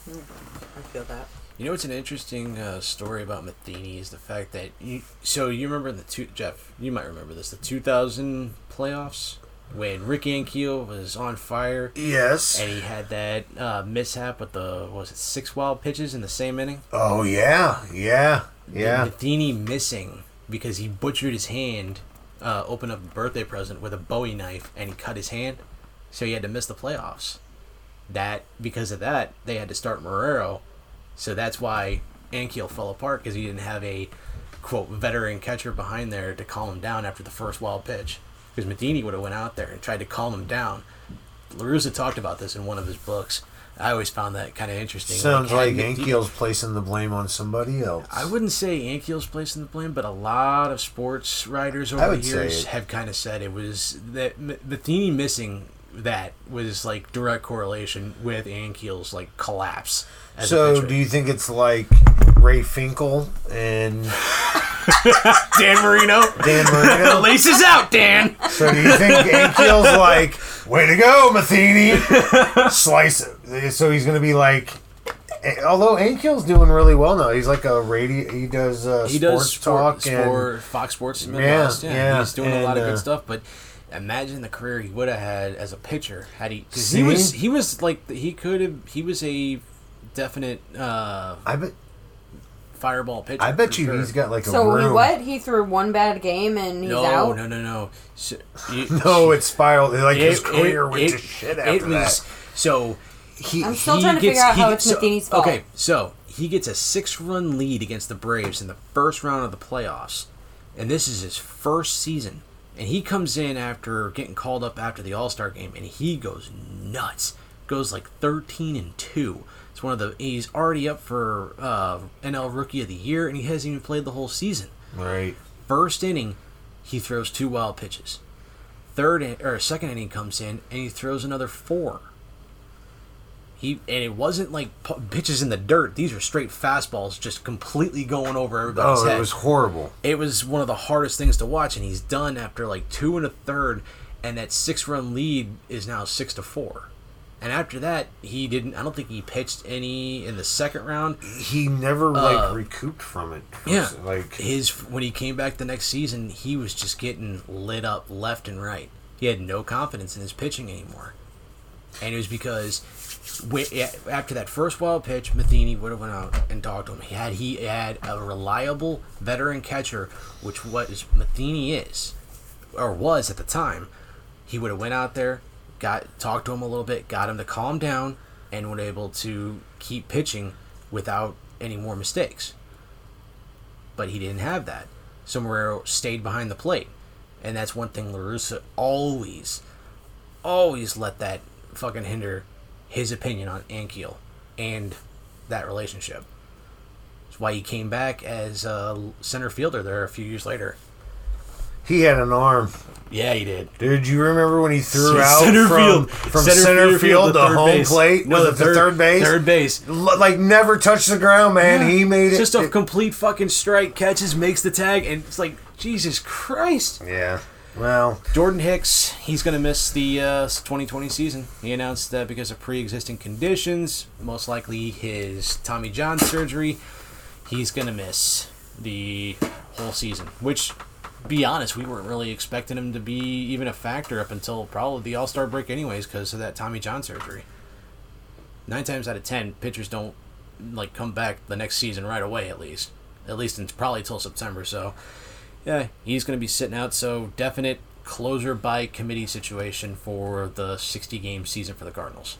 I feel that. You know what's an interesting uh, story about Matheny is the fact that you. So you remember the two Jeff? You might remember this. The 2000 playoffs when Rick Ankiel was on fire. Yes. And he had that uh, mishap with the was it six wild pitches in the same inning. Oh yeah, yeah, yeah. Matheny missing because he butchered his hand, uh, opened up a birthday present with a Bowie knife, and he cut his hand, so he had to miss the playoffs. That because of that, they had to start Marrero, so that's why Ankiel fell apart because he didn't have a quote veteran catcher behind there to calm him down after the first wild pitch. Because Matheny would have went out there and tried to calm him down. La Russa talked about this in one of his books. I always found that kind of interesting. Sounds like Matheny- Ankiel's placing the blame on somebody else. I wouldn't say Ankiel's placing the blame, but a lot of sports writers over the years have kind of said it was that Matheny missing that was like direct correlation with Ankiel's like collapse. As So, do you think it's like Ray Finkel and Dan Marino? Dan Marino? Laces out, Dan. So, do you think Ankiel's like, Way to go, Matheny! Slice it. So he's going to be like. Although Ankiel's doing really well now, he's like a radio. He does uh, he sports does sport, talk sport, and Fox Sports Yeah, Midwest. Yeah, yeah, he's doing a lot of and, good uh, stuff. But imagine the career he would have had as a pitcher had he. Cause See? he was he was like he could have he was a definite. Uh, I bet. Fireball pitcher. I bet you sure. he's got like a So room. what? He threw one bad game and he's no, out. no, no, no, So, you- No, it spiraled. Like his career it- went to it- shit it after was- that. So he, I'm still he trying to gets- figure out how gets- it's so- fault. Okay, so he gets a six-run lead against the Braves in the first round of the playoffs, and this is his first season. And he comes in after getting called up after the All Star game, and he goes nuts. Goes like 13 and two. It's one of the. He's already up for uh, NL Rookie of the Year, and he hasn't even played the whole season. Right. First inning, he throws two wild pitches. Third in, or second inning comes in and he throws another four. He and it wasn't like pu- pitches in the dirt. These were straight fastballs, just completely going over everybody's Oh, head. it was horrible. It was one of the hardest things to watch, and he's done after like two and a third, and that six-run lead is now six to four. And after that, he didn't. I don't think he pitched any in the second round. He never like Uh, recouped from it. Yeah, like his when he came back the next season, he was just getting lit up left and right. He had no confidence in his pitching anymore, and it was because after that first wild pitch, Matheny would have went out and talked to him. He had he had a reliable veteran catcher, which was Matheny is, or was at the time. He would have went out there, got talked to him a little bit, got him to calm down, and were able to keep pitching without any more mistakes but he didn't have that. Sombrero stayed behind the plate, and that's one thing La Russa always, always let that fucking hinder his opinion on Ankiel and that relationship. That's why he came back as a center fielder there a few years later. he had an arm. Yeah, he did. Dude, you remember when he threw out center from, field. from Center center, field, field, the to home base. plate? No, the the third- third base? third base. L- like never touched the ground, man. Yeah. He made it. Just a it- complete fucking strike, catches, makes the tag, and it's like Jesus Christ. Yeah. Well, Jordan Hicks, he's going to miss the uh, 2020 season. He announced that because of pre-existing conditions, most likely his Tommy John surgery, he's going to miss the whole season. Which, be honest, we weren't really expecting him to be even a factor up until probably the All Star break, anyways, because of that Tommy John surgery. Nine times out of ten, pitchers don't like come back the next season right away. At least, at least it's probably till September. So, yeah, he's going to be sitting out. So definite closer by committee situation for the 60 game season for the Cardinals.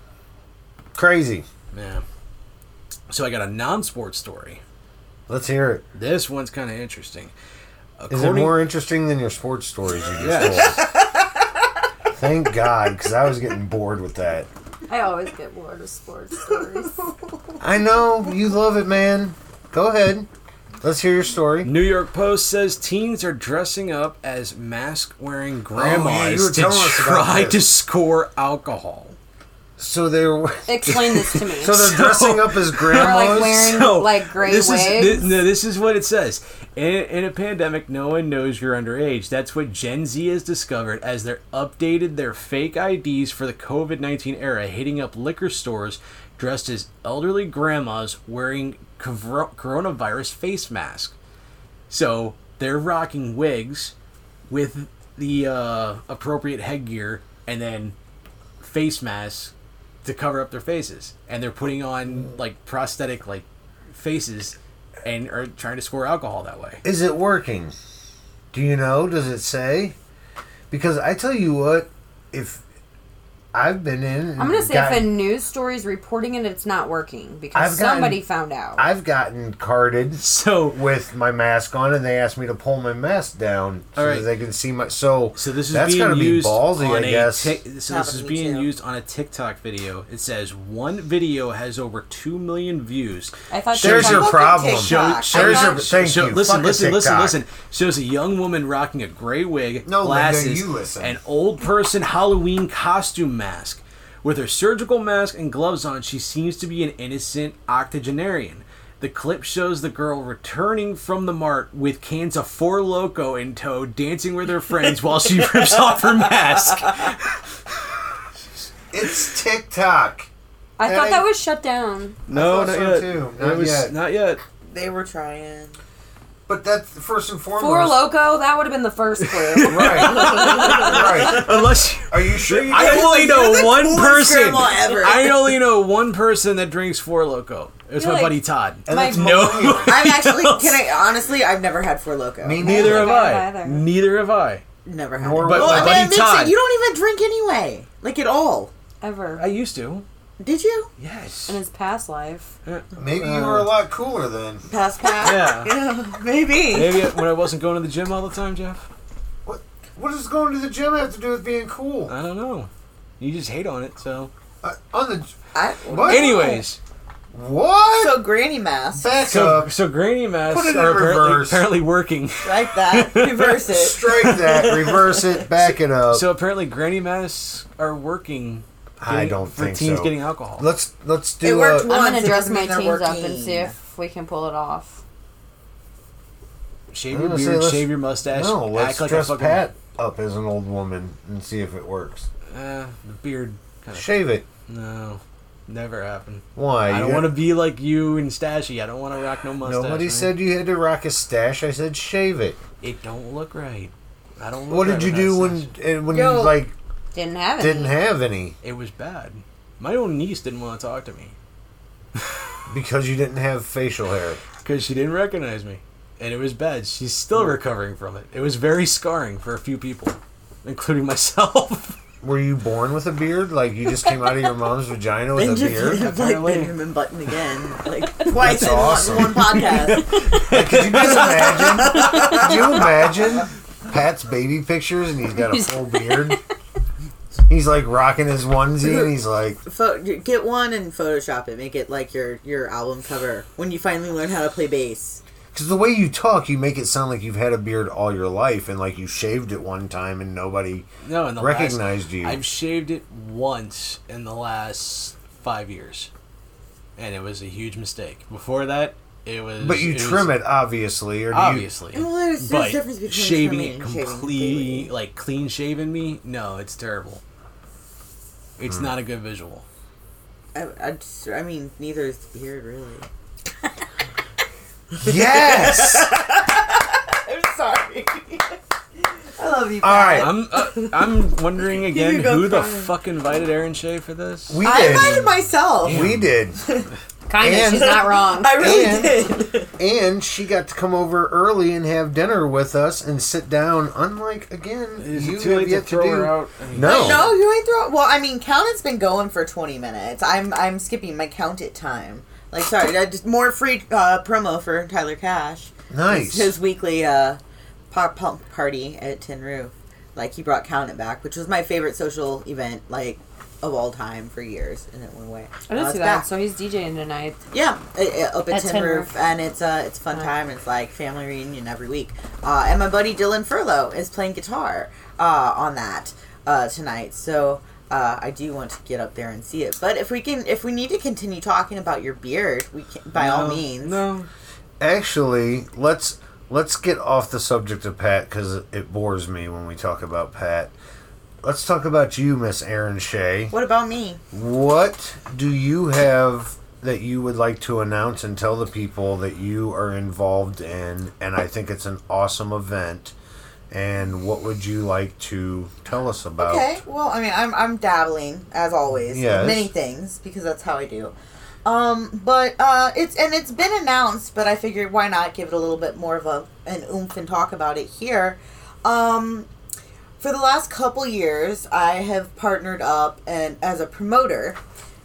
crazy. Yeah. So I got a non-sports story. Let's hear it. This one's kind of interesting. Is it more interesting than your sports stories you just Yes. told? Thank God, because I was getting bored with that. I always get bored of sports stories. I know you love it, man. Go ahead. Let's hear your story. New York Post says teens are dressing up as mask-wearing Oh, yeah, grandmas to telling us about try to score alcohol. So they were. Explain this to me. So they're dressing up as grandmas. They're, like, wearing, like, gray this wigs? Is, thi- no, this is what it says. In, in a pandemic, no one knows you're underage. That's what Gen Z has discovered as they're updated their fake IDs for the COVID 19 era, hitting up liquor stores dressed as elderly grandmas wearing cor- coronavirus face mask. So they're rocking wigs with the uh, appropriate headgear and then face masks to cover up their faces, and they're putting on like prosthetic like faces and are trying to score alcohol that way. Is it working? Do you know? Does it say? Because I tell you what, if I've been in, and I'm gonna say got- if a news story is reporting it, it's not working because I've gotten- somebody found out. I've gotten carded so with my mask on, and they asked me to pull my mask down so All that right. they can see my. So, So this is that's being gotta be used ballsy, on I a guess. Tik- so this Happened is being too. used on a TikTok video. It says one video has over two million views. I thought There's TikTok- your problem. TikTok. Show- there's your- thought- thank Show- you. Listen, Fucking listen, listen, listen. Shows a young woman rocking a gray wig, No, Linda, glasses, you listen. an old person Halloween costume mask. With her surgical mask and gloves on, she seems to be an innocent octogenarian. The clip shows the girl returning from the mart with cans of Four Loco in tow, dancing with her friends while she rips off her mask. It's TikTok. I And thought I- that was shut down. No, not so yet. too. it Not was yet. not yet. They were trying. But that's first and foremost. Four Loco, that would have been the first clue. right. right. Unless Are you sure you I guys- only know You're the one coolest person. grandma ever. I only know one person that drinks Four Loco. It's You're my like- buddy Todd. And My- it's No. millennial. I'm actually. Can I honestly? I've never had Four Loco. Me Neither have I I. either. Neither have I. Never had. Nor it. But well, my I mean, buddy Vincent, Todd- you don't even drink anyway, like at all. Ever. I used to. Did you? Yes. In his past life. Maybe you were a lot cooler then. Past past. Yeah. yeah, maybe. Maybe when I wasn't going to the gym all the time, Jeff. What? What does going to the gym have to do with being cool? I don't know. You just hate on it, so. Uh, on the I, what? Anyways, What? So granny mask, Back so up. so granny masks Put it in are apparently, apparently working. Strike that. Reverse it. Strike that. Reverse it. Back it up. So apparently, granny masks are working. I don't for think teens so. getting alcohol. Let's let's do. It worked a- once. I'm gonna dress my mean they're teens up and see if we can pull it off. shave your beard, shave your mustache. No, let's act like dress a fucking, Pat up as an old woman and see if it works. Uh, the beard. Kind of. Shave it. No, never happened. Why? I don't want to be like you and Stashy. I don't want to rock no mustache. Nobody man. said you had to rock a stash. I said shave it. it don't look right. I don't. Look What right did you do when stash. eh, when Yo. you like Didn't have any. didn't have any It was bad. My own niece didn't want to talk to me because you didn't have facial hair? because she didn't recognize me, and it was bad. She's still recovering from it. It was very scarring for a few people, including myself. Were you born with a beard? Like you just came out of your mom's vagina with a Benjamin, beard? like Apparently. Benjamin Button again, like twice That's in awesome. one, one podcast. Like, could you just imagine? could you imagine Pat's baby pictures and he's got a full beard? He's like rocking his onesie and he's like, Pho- get one and Photoshop it. Make it like your your album cover when you finally learn how to play bass. because the way you talk, you make it sound like you've had a beard all your life and like you shaved it one time and nobody no, in the recognized last, you. I've shaved it once in the last five years, and it was a huge mistake. Before that, it was. but you it trim was, it obviously, or do Obviously, Well, there's- there's but difference between shaving it and complete, completely. like clean shaven me, no, it's terrible. It's not a good visual. I, I, just, I mean, neither is the beard really. Yes. I'm sorry. I love you. All right. I'm uh, I'm wondering again go who the crying. fuck invited Erin Shea for this. We I did. invited myself. We did. Kind of. And- She's not wrong. I really And- did. And she got to come over early and have dinner with us and sit down. Unlike again, Is you it too have late to yet throw do. her out? No. No, you ain't throw. Well, I mean, count it's been going for 20 minutes. I'm I'm skipping my count it time. Like, sorry, I just more free uh, promo for Tyler Cash. Nice. His, his weekly uh, pop pump party at Tin Roof. Like he brought Count It back, which was my favorite social event, like of all time for years, and it went away. I Now did it's see that. back. So he's DJing tonight. Yeah, uh, uh, up at, At Tin, Tin Roof, Roof. and it's uh, it's a fun Right. time. It's like family reunion every week. Uh, and my buddy Dylan Furlow is playing guitar uh, on that uh, tonight. So uh, I do want to get up there and see it. But if we can, if we need to continue talking about your beard, we can by all means. No. Actually, let's let's get off the subject of Pat because it bores me when we talk about Pat. Let's talk about you, Miss Erin Shea. What about me? What do you have that you would like to announce and tell the people that you are involved in? And I think it's an awesome event. And what would you like to tell us about? Okay, well, I mean, I'm I'm dabbling as always Yes. in many things because that's how I do. Um, but uh, it's and it's been announced, but I figured why not give it a little bit more of a an oomph and talk about it here. Um, for the last couple years, I have partnered up and as a promoter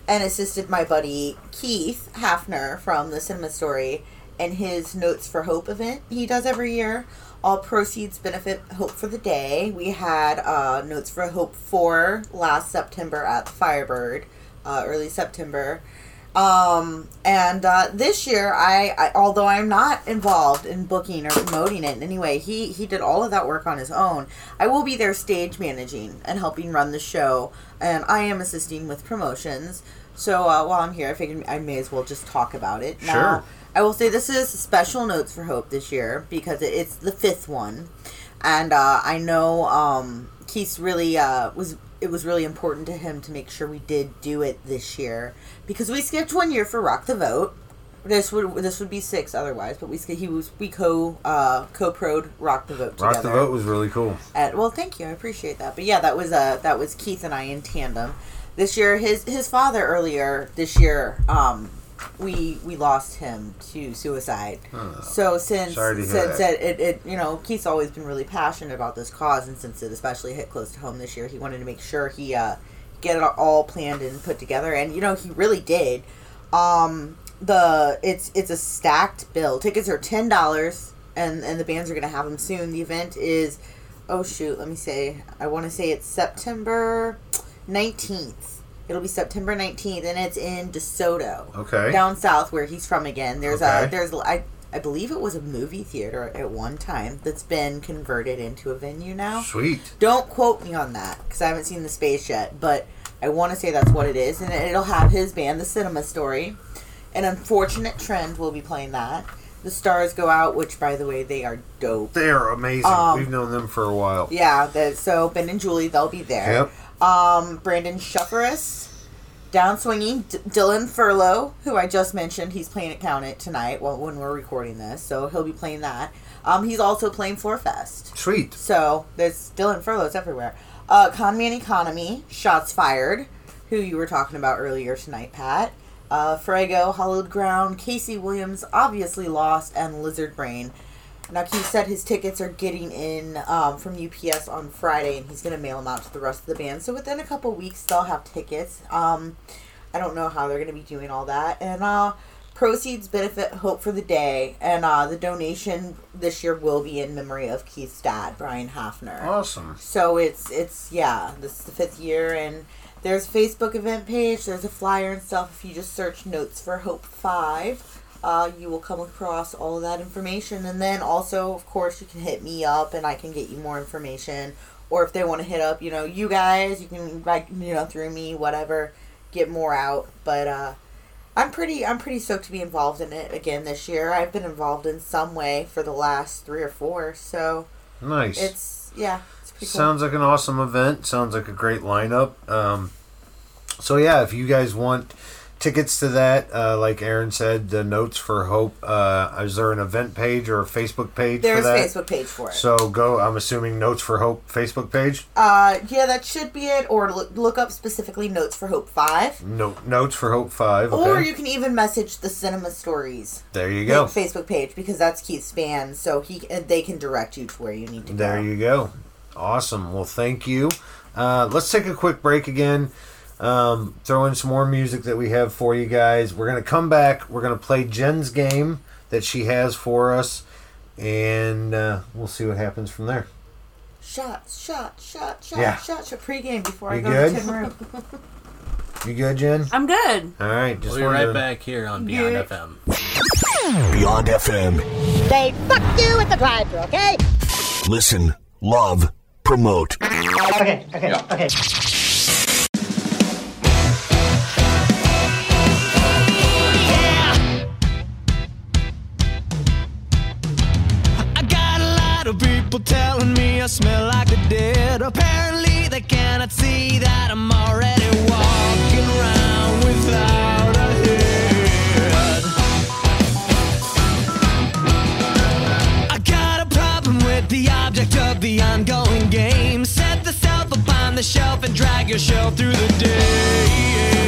and assisted my buddy Keith Hafner from the Cinema Story and his Notes for Hope event he does every year. All proceeds benefit Hope for the Day. We had uh, Notes for Hope 4 last September at Firebird, uh, early September. Um, and uh, this year, I, I although I'm not involved in booking or promoting it in any way, he he did all of that work on his own. I will be there stage managing and helping run the show, and I am assisting with promotions. So uh, while I'm here, I figured I may as well just talk about it. Now, Sure. I will say this is special notes for Hope this year because it- it's the fifth one, and uh, I know um, Keith really uh, was it was really important to him to make sure we did do it this year because we skipped one year for Rock the Vote. This would this would be six otherwise, but we he was we co uh, co proed Rock the Vote together. Rock the Vote was really cool. At, well, thank you. I appreciate that. But yeah, that was uh that was Keith and I in tandem. This year, his his father earlier this year, um, we we lost him to suicide. Oh, so since sorry to hear since that. it, it, it you know Keith's always been really passionate about this cause, and since it especially hit close to home this year, he wanted to make sure he uh get it all planned and put together, and you know he really did. Um, the it's it's a stacked bill. Tickets are ten dollars, and and the bands are gonna have them soon. The event is, oh shoot, let me say. I want to say it's September nineteenth. It'll be September nineteenth, and it's in DeSoto. Okay. Down south, where he's from again. There's a there's I. I believe it was a movie theater at one time that's been converted into a venue now. Sweet. Don't quote me on that because I haven't seen the space yet, but I want to say that's what it is, and it'll have his band, The Cinema Story. An Unfortunate Trend will be playing that. The Stars Go Out, which, by the way, they are dope. They're amazing. Um, We've known them for a while. Yeah, so Ben and Julie, they'll be there. Yep. Um, Brandon Shufferus, down swinging D- Dylan Furlow, who I just mentioned, he's playing at Count It tonight. Well, when we're recording this, so he'll be playing that. Um, he's also playing Floorfest. Sweet. So there's Dylan Furlow's everywhere. Uh, Conman Economy, Shots Fired, who you were talking about earlier tonight, Pat. Uh, Frago, Hollowed Ground, Casey Williams, Obviously Lost, and Lizard Brain. Now, Keith said his tickets are getting in um, from UPS on Friday, and he's going to mail them out to the rest of the band. So within a couple weeks, they'll have tickets. Um, I don't know how they're going to be doing all that. And uh, proceeds benefit Hope for the Day, and uh, the donation this year will be in memory of Keith's dad, Brian Hafner. Awesome. So it's it's yeah, this is the fifth year, and there's a Facebook event page. There's a flyer and stuff. If you just search Notes for Hope Five, uh, you will come across all of that information. And then also, of course, you can hit me up, and I can get you more information. Or if they want to hit up, you know, you guys, you can like you know through me, whatever, get more out. But uh, I'm pretty I'm pretty stoked to be involved in it again this year. I've been involved in some way for the last three or four, so Nice. it's yeah, it's cool. Sounds like an awesome event. Sounds like a great lineup. Um, so yeah, if you guys want tickets to that, uh, like Erin said, the Notes for Hope. Uh, is there an event page or a Facebook page There's for that? a Facebook page for it. So go. I'm assuming Notes for Hope Facebook page. Uh, yeah, that should be it. Or look, look up specifically Notes for Hope 5. No, Notes for Hope Five. Okay. Or you can even message the Cinema Stories there you go. Facebook page because that's Keith's band, so he uh, they can direct you to where you need to There go. There you go. Awesome. Well, thank you. Uh, let's take a quick break again. Um, throw in some more music that we have for you guys. We're going to come back. We're going to play Jen's game that she has for us. And uh, we'll see what happens from there. Shots, shots, shots, shots, Yeah. shot, shot. Pre-game before I go good? to Tin Roof. You good, Jen? I'm good. All right. Just We'll be right to- back here on Beyond Yeah. FM. Beyond FM. They fuck you at the drive-thru, okay? Listen, love, promote. Okay, okay, okay. People telling me I smell like a dead. Apparently, they cannot see that I'm already walking around without a head. I got a problem with the object of the ongoing game. Set the self up on the shelf and drag your shell through the day.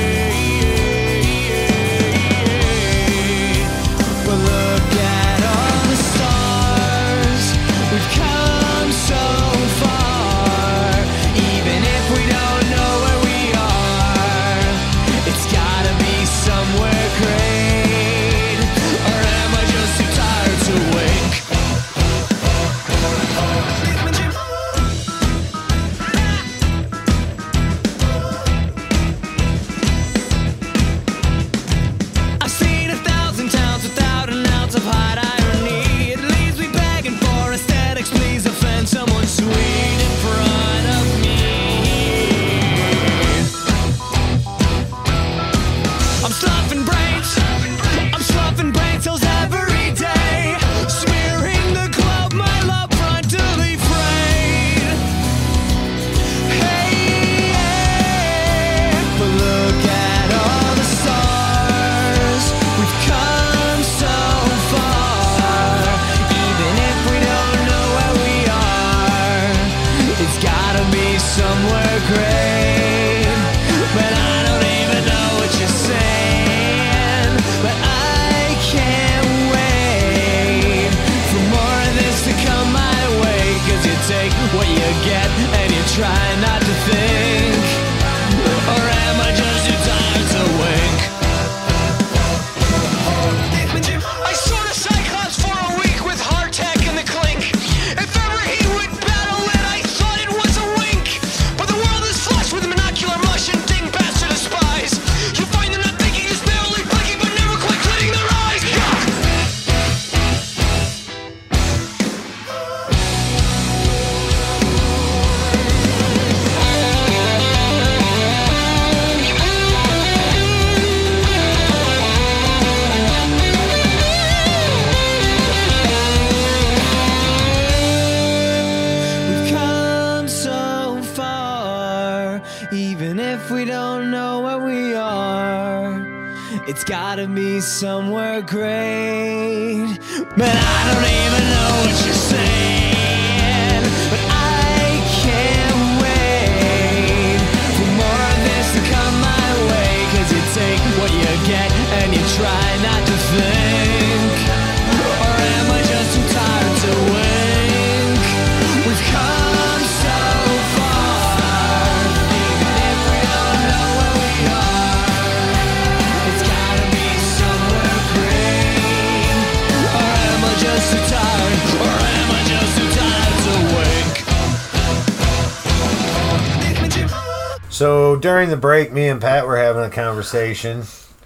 Having a conversation.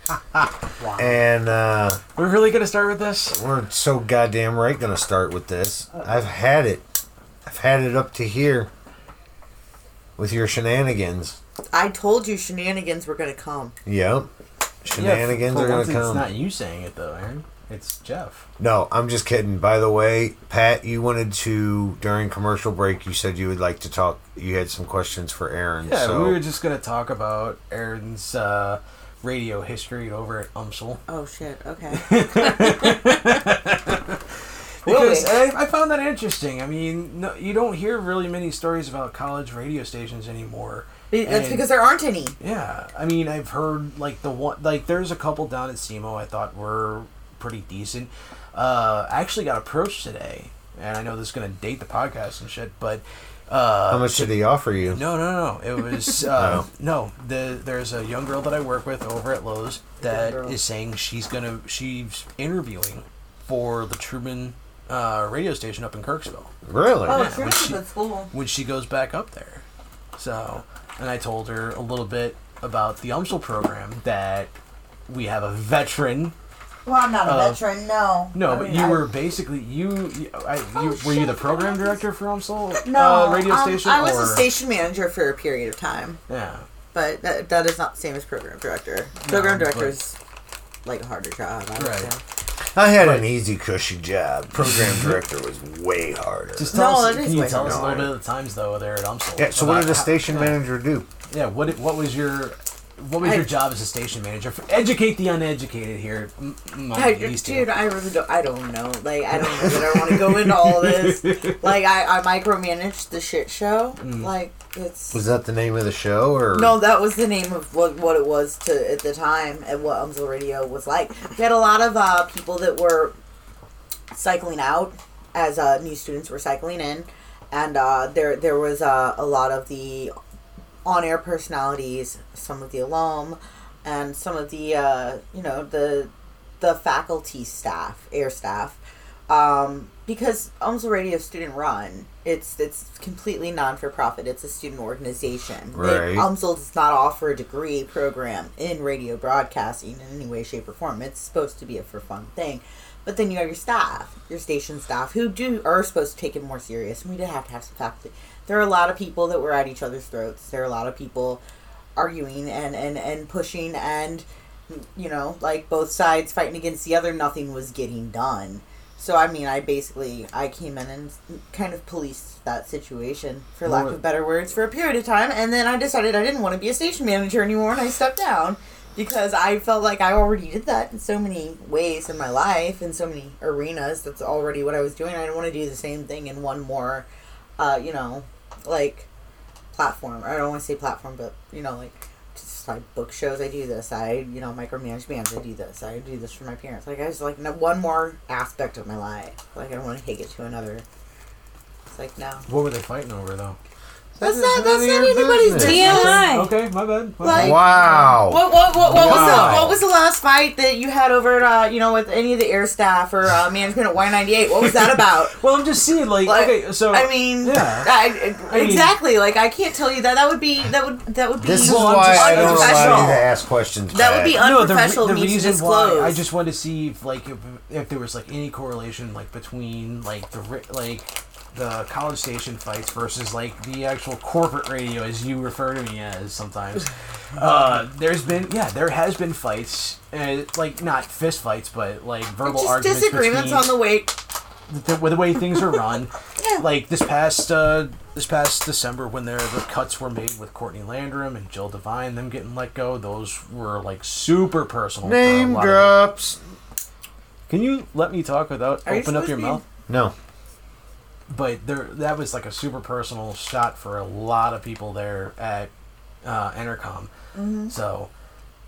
And uh, we're really gonna start with this. We're so goddamn right gonna start with this. I've had it. I've had it up to here with your shenanigans. I told you shenanigans were gonna come. Yep, shenanigans Yeah, for are gonna once It's come. not you saying it though, Erin. It's Jeff. No, I'm just kidding. By the way, Pat, you wanted to during commercial break. You said you would like to talk. You had some questions for Erin. Yeah, so we were just gonna talk about Erin's uh, radio history over at UMSL. Oh shit. Okay. Because I, I found that interesting. I mean, no, you don't hear really many stories about college radio stations anymore. Be- That's And- because there aren't any. Yeah, I mean, I've heard like the one, like there's a couple down at SEMO I thought were pretty decent. Uh, I actually got approached today, and I know this is gonna date the podcast and shit, but uh, how much did he offer you? No, no, no. It was uh, no. The there's a young girl that I work with over at Lowe's that is saying she's gonna she's interviewing for the Truman uh, radio station up in Kirksville. Really? Oh, when Truman's she- a good when she goes back up there. So, and I told her a little bit about the UMSL program that we have a veteran. Well, I'm not a of- veteran. No. No, I but mean, you I- were basically you. you, I, you were you the program director for UMSL No, uh, radio um, station? I was or? a station manager for a period of time. Yeah. But that, that is not the same as program director. Program No, director is like a harder job. I would Right. say. I had an easy, cushy job. Program director was way harder. Just tell No, us, can you way tell us a little bit of the times though there at UMSL? Yeah. So what did the station yeah. manager do? Yeah. What what was your what was I- your job as a station manager? Educate the uneducated here. M- m- I, these two. dude, I really don't. I don't know. Like, I don't know that I want to go into all this. Like, I, I micromanaged the shit show. Mm. Like, it's Was that the name of the show, or no, that was the name of what what it was to at the time and what UMSL Radio was like. We had a lot of uh, people that were cycling out as uh, new students were cycling in, and uh, there there was uh, a lot of the on-air personalities, some of the alum, and some of the uh, you know the the faculty staff, air staff, um, because UMSL Radio is student run. It's it's completely non for profit. It's a student organization. Right. UMSL does not offer a degree program in radio broadcasting in any way, shape, or form. It's supposed to be a for fun thing. But then you have your staff, your station staff, who do are supposed to take it more serious. And we did have to have some faculty. There are a lot of people that were at each other's throats. There are a lot of people arguing and, and, and pushing and you know, like both sides fighting against the other, nothing was getting done. So I mean, I basically I came in and kind of policed that situation, for lack of better words, for a period of time, and then I decided I didn't want to be a station manager anymore, and I stepped down because I felt like I already did that in so many ways in my life, in so many arenas. That's already what I was doing. I didn't want to do the same thing in one more, uh, you know, like platform. I don't want to say platform, but you know, like just like book shows. I do this. I you know micromanage bands. I do this. I do this for my parents. Like I just like one more aspect of my life. Like I don't want to take it to another. It's like no. What were they fighting over though? That's not that's not anybody's business. Okay, my bad. My Like- Wow. What what what, what was the what was the last fight that you had over at uh, you know with any of the air staff or uh, management at Y ninety eight? What was that about? well, I'm just seeing like, okay, so I mean, yeah. I, I mean- exactly. like I can't tell you that. That would be that would that would be This is why I don't allow you to ask questions. That would Pat. be No, the, unprofessional re- the reason why. I just wanted to see if like if, if there was like any correlation like between like the like the college station fights versus like the actual corporate radio as you refer to me as sometimes. Uh, there's been yeah, there has been fights, uh, like not fist fights, but like verbal just arguments disagreements on the way. the, with the way things are run. yeah. Like this past uh, this past December when there the cuts were made with Courtney Landrum and Jill Devine, them getting let go. Those were like super personal. Name drops. Can you let me talk without Are you open up your to be- mouth? No. But there, that was like a super personal shot for a lot of people there at uh, Entercom. Mhm. So,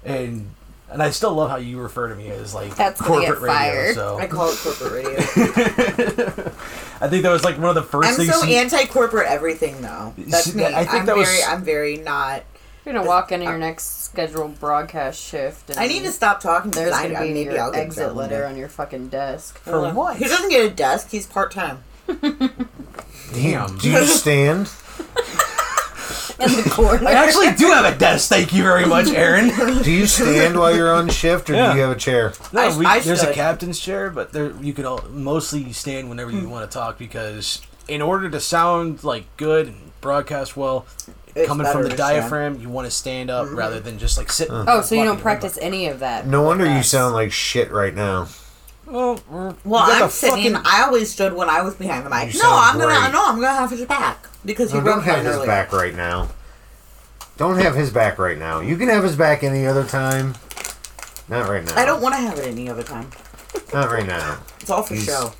and and I still love how you refer to me as like That's corporate get fired. radio. So I call it corporate radio. I think that was like one of the 1st I'm things. so you- anti-corporate everything, though. That's See, me. I think I'm that was- very, I'm very not. You're gonna walk into your next scheduled broadcast shift. And I need to stop talking. There's I- gonna I- be maybe your I'll exit letter on your fucking desk. For what? He doesn't get a desk. He's part time. Damn. Do you stand? in the corner. I actually do have a desk. Thank you very much, Erin. Do you stand while you're on shift, or Yeah. do you have a chair? No, we, I there's a stood. captain's chair, but there you can all, mostly stand whenever Hmm. you want to talk because in order to sound like good and broadcast well, It's coming from the to stand. diaphragm, you want to stand up rather than just like sit. Oh, so you don't practice any of that? No wonder you sound like shit right now. Well, Well, I'm the sitting. fucking- I always stood when I was behind the mic. You No, I'm gonna. great. No, I'm gonna have his back because he No, don't have his earlier. back right now. Don't have his back right now. You can have his back any other time. Not right now. I don't want to have it any other time. Not right now. It's all for He's- show.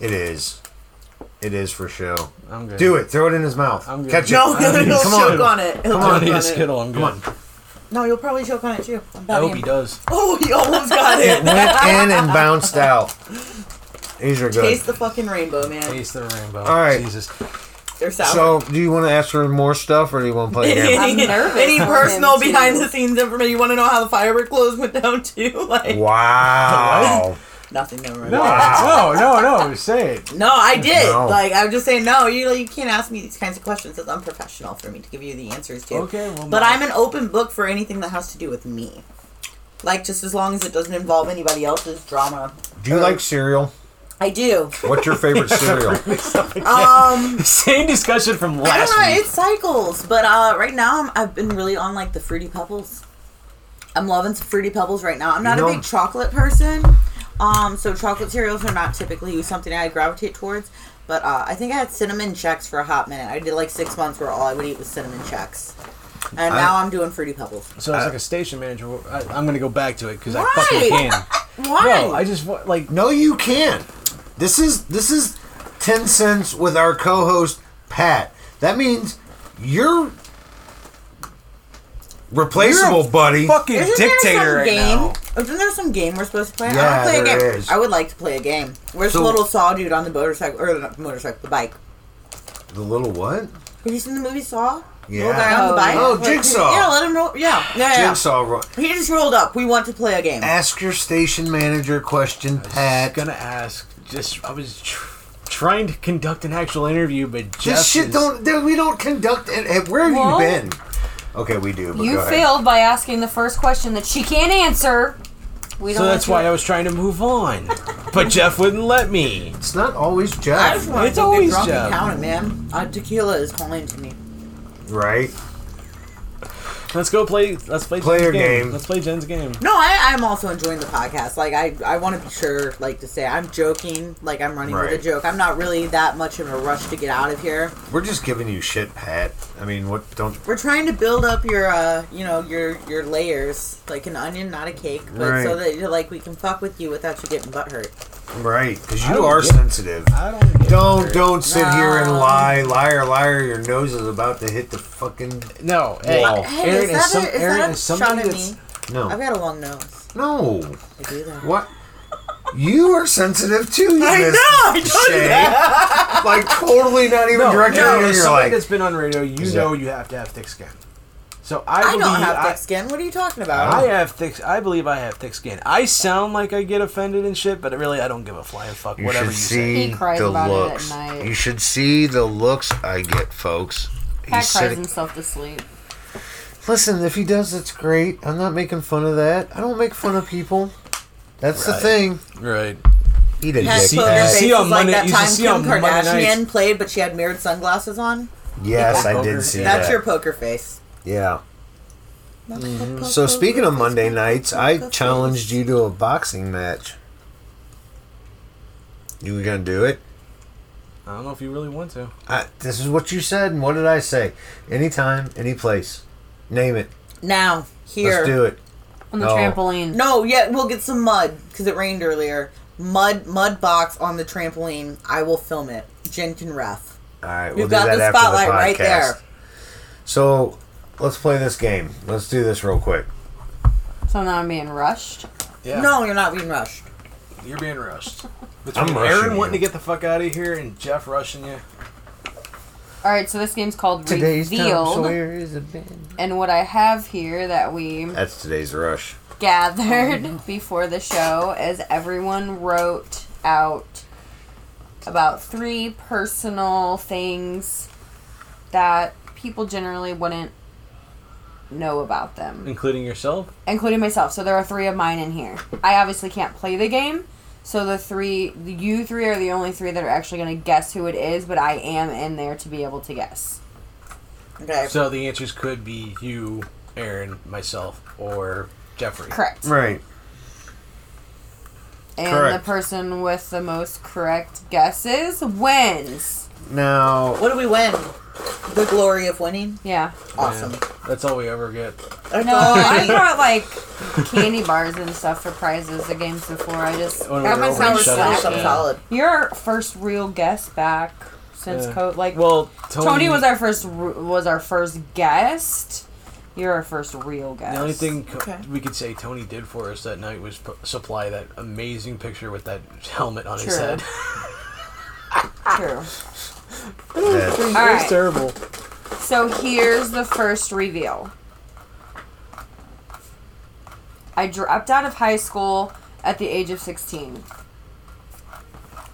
It is. It is for show. I'm good. Do it. Throw it in his mouth. I'm good. Catch it. No, I don't need he'll choke on. on it. He'll Come I on. don't choke need on a it. skittle. I'm good. No, you'll probably choke on it too. I'm I betting hope he you. does. Oh, he almost got It it. went in and bounced out. These are good. Taste the fucking rainbow, man. Taste the rainbow. All right. Jesus. They're sour. So, do you want to ask for more stuff, or do you want to play a game? I'm nervous Any for personal too. behind the scenes information? You want to know how the firework clothes went down too? Like Wow. Nothing. Never mind. No, no, no, no. Say it. No, I did. No. Like I'm just saying, no. You you can't ask me these kinds of questions. It's unprofessional for me to give you the answers to. Okay, well, but no. I'm an open book for anything that has to do with me. Like just as long as it doesn't involve anybody else's drama. Do you like cereal? I do. What's your favorite cereal? Um, Same discussion from I last don't know. week. It cycles, but uh, right now I'm, I've been really on like the fruity pebbles. I'm loving some fruity pebbles right now. I'm not You a big chocolate person, um, so chocolate cereals are not typically something I gravitate towards. But uh, I think I had cinnamon Chex for a hot minute. I did like six months where all I would eat was cinnamon Chex, and I- now I'm doing fruity pebbles. So as like a station manager, I, I'm gonna go back to it because I fucking can. Why? No, I just wa- like No, you can't. This is this is Tencents with our co-host Pat. That means you're replaceable, You're a buddy. fucking Isn't there dictator some right game? now. Isn't there some game we're supposed to play? I Yeah, want to play a there game. is. I would like to play a game. Where's So- the little saw dude on the motorcycle or not the motorcycle, the bike? The little what? Have you seen the movie Saw? Yeah. Little guy on the Oh, bike. yeah. Oh, Like, Jigsaw. Yeah, let him roll. Yeah, yeah, yeah. Jigsaw. Ro- He just rolled up. We want to play a game. Ask your station manager question, I Pat. was gonna ask. Just I was tr- trying to conduct an actual interview, but Jeff This shit is- don't. dude, We don't conduct. it. Hey, Where have Well, you been? Okay, we do. But You go ahead. failed by asking the first question that she can't answer. We So don't that's why I was trying to move on, but Jeff wouldn't let me. It's not always I Jeff, just want It's to always drunk Jeff. and count it, man. Uh, tequila is calling to me. right? Let's go play. Let's play. Play Jen's your game. Let's play Jen's game. No, I, I'm also enjoying the podcast. Like, I, I want to be sure, like, to say I'm joking. Like, I'm running Right. with a joke. I'm not really that much in a rush to get out of here. We're just giving you shit, Pat. I mean, what? Don't. We're trying to build up your, uh, you know, your your layers like an onion, not a cake, but Right. so that you're like we can fuck with you without you getting butt hurt. Right, because I you don't are get- sensitive. I don't. Get Don't hurt. don't sit here and No. lie, liar, liar. Your nose is about to hit the fucking No. Hey, Wall. Hey, Erin is is, that some. a, is Erin that is a somebody shot at that's. me? no, I've got a long nose. no. I do that. What? You are sensitive too. You I Miss know, I told you that. Like totally not even No, directing no, you. You're somebody like, that's been on radio, you Is know you have to have thick skin. So I, I believe don't have I, thick skin. What are you talking about? I have thick. I believe I have thick skin. I sound like I get offended and shit, but really I don't give a flying fuck. you whatever should you say. He cries the about it at night. You should see the looks I get, folks. Pat cries sitting- himself to sleep. Listen, if he does, it's great. I'm not making fun of that. I don't make fun of people. That's the thing. Right. Eat a Pat's dick, poker you see is on like Monday- that you time see Kim on Monday Kardashian played, but she had mirrored sunglasses on. Yes, I did see that. That's that. your poker face. Yeah. Mm-hmm. So speaking of Monday nights, I challenged you to a boxing match. You gonna do it? I don't know if you really want to. I, this is what you said, and what did I say? Anytime, any place. Name it. Now, here. Let's do it. On the No. trampoline. No, yeah, we'll get some mud because it rained earlier. Mud, mud box on the trampoline. I will film it. Jen can ref. All right, We've we'll got that the after spotlight the right there. So let's play this game. Let's do this real quick. So now I'm being rushed. Yeah. No, you're not being rushed. You're being rushed. I'm Between rushing Erin you. wanting to get the fuck out of here and Jeff rushing you. All right, so this game's called Today's Revealed. Sawyer is a band. And what I have here that we That's today's rush. gathered oh. before the show is everyone wrote out about three personal things that people generally wouldn't know about them, Including yourself? including myself. So there are three of mine in here. I obviously can't play the game. So the three, you three are the only three that are actually going to guess who it is, but I am in there to be able to guess. Okay. So the answers could be you, Erin, myself, or Jeffrey. Correct. Right. And Correct. the person with the most correct guesses wins. Now, What do we win? The glory of winning. Yeah. Awesome. Yeah, that's all we ever get. No, I brought like candy bars and stuff for prizes the games before. I just When we That were might over sound each solid. other's- yeah. solid. you're our first real guest back since Yeah. co like Well, Tony, Tony, was our first r- was our first guest. You're our first real guest. The only thing co- Okay. we could say Tony did for us that night was p- supply that amazing picture with that helmet on his True. head. True. that- it was right. terrible. So here's the first reveal. I dropped out of high school at the age of 16.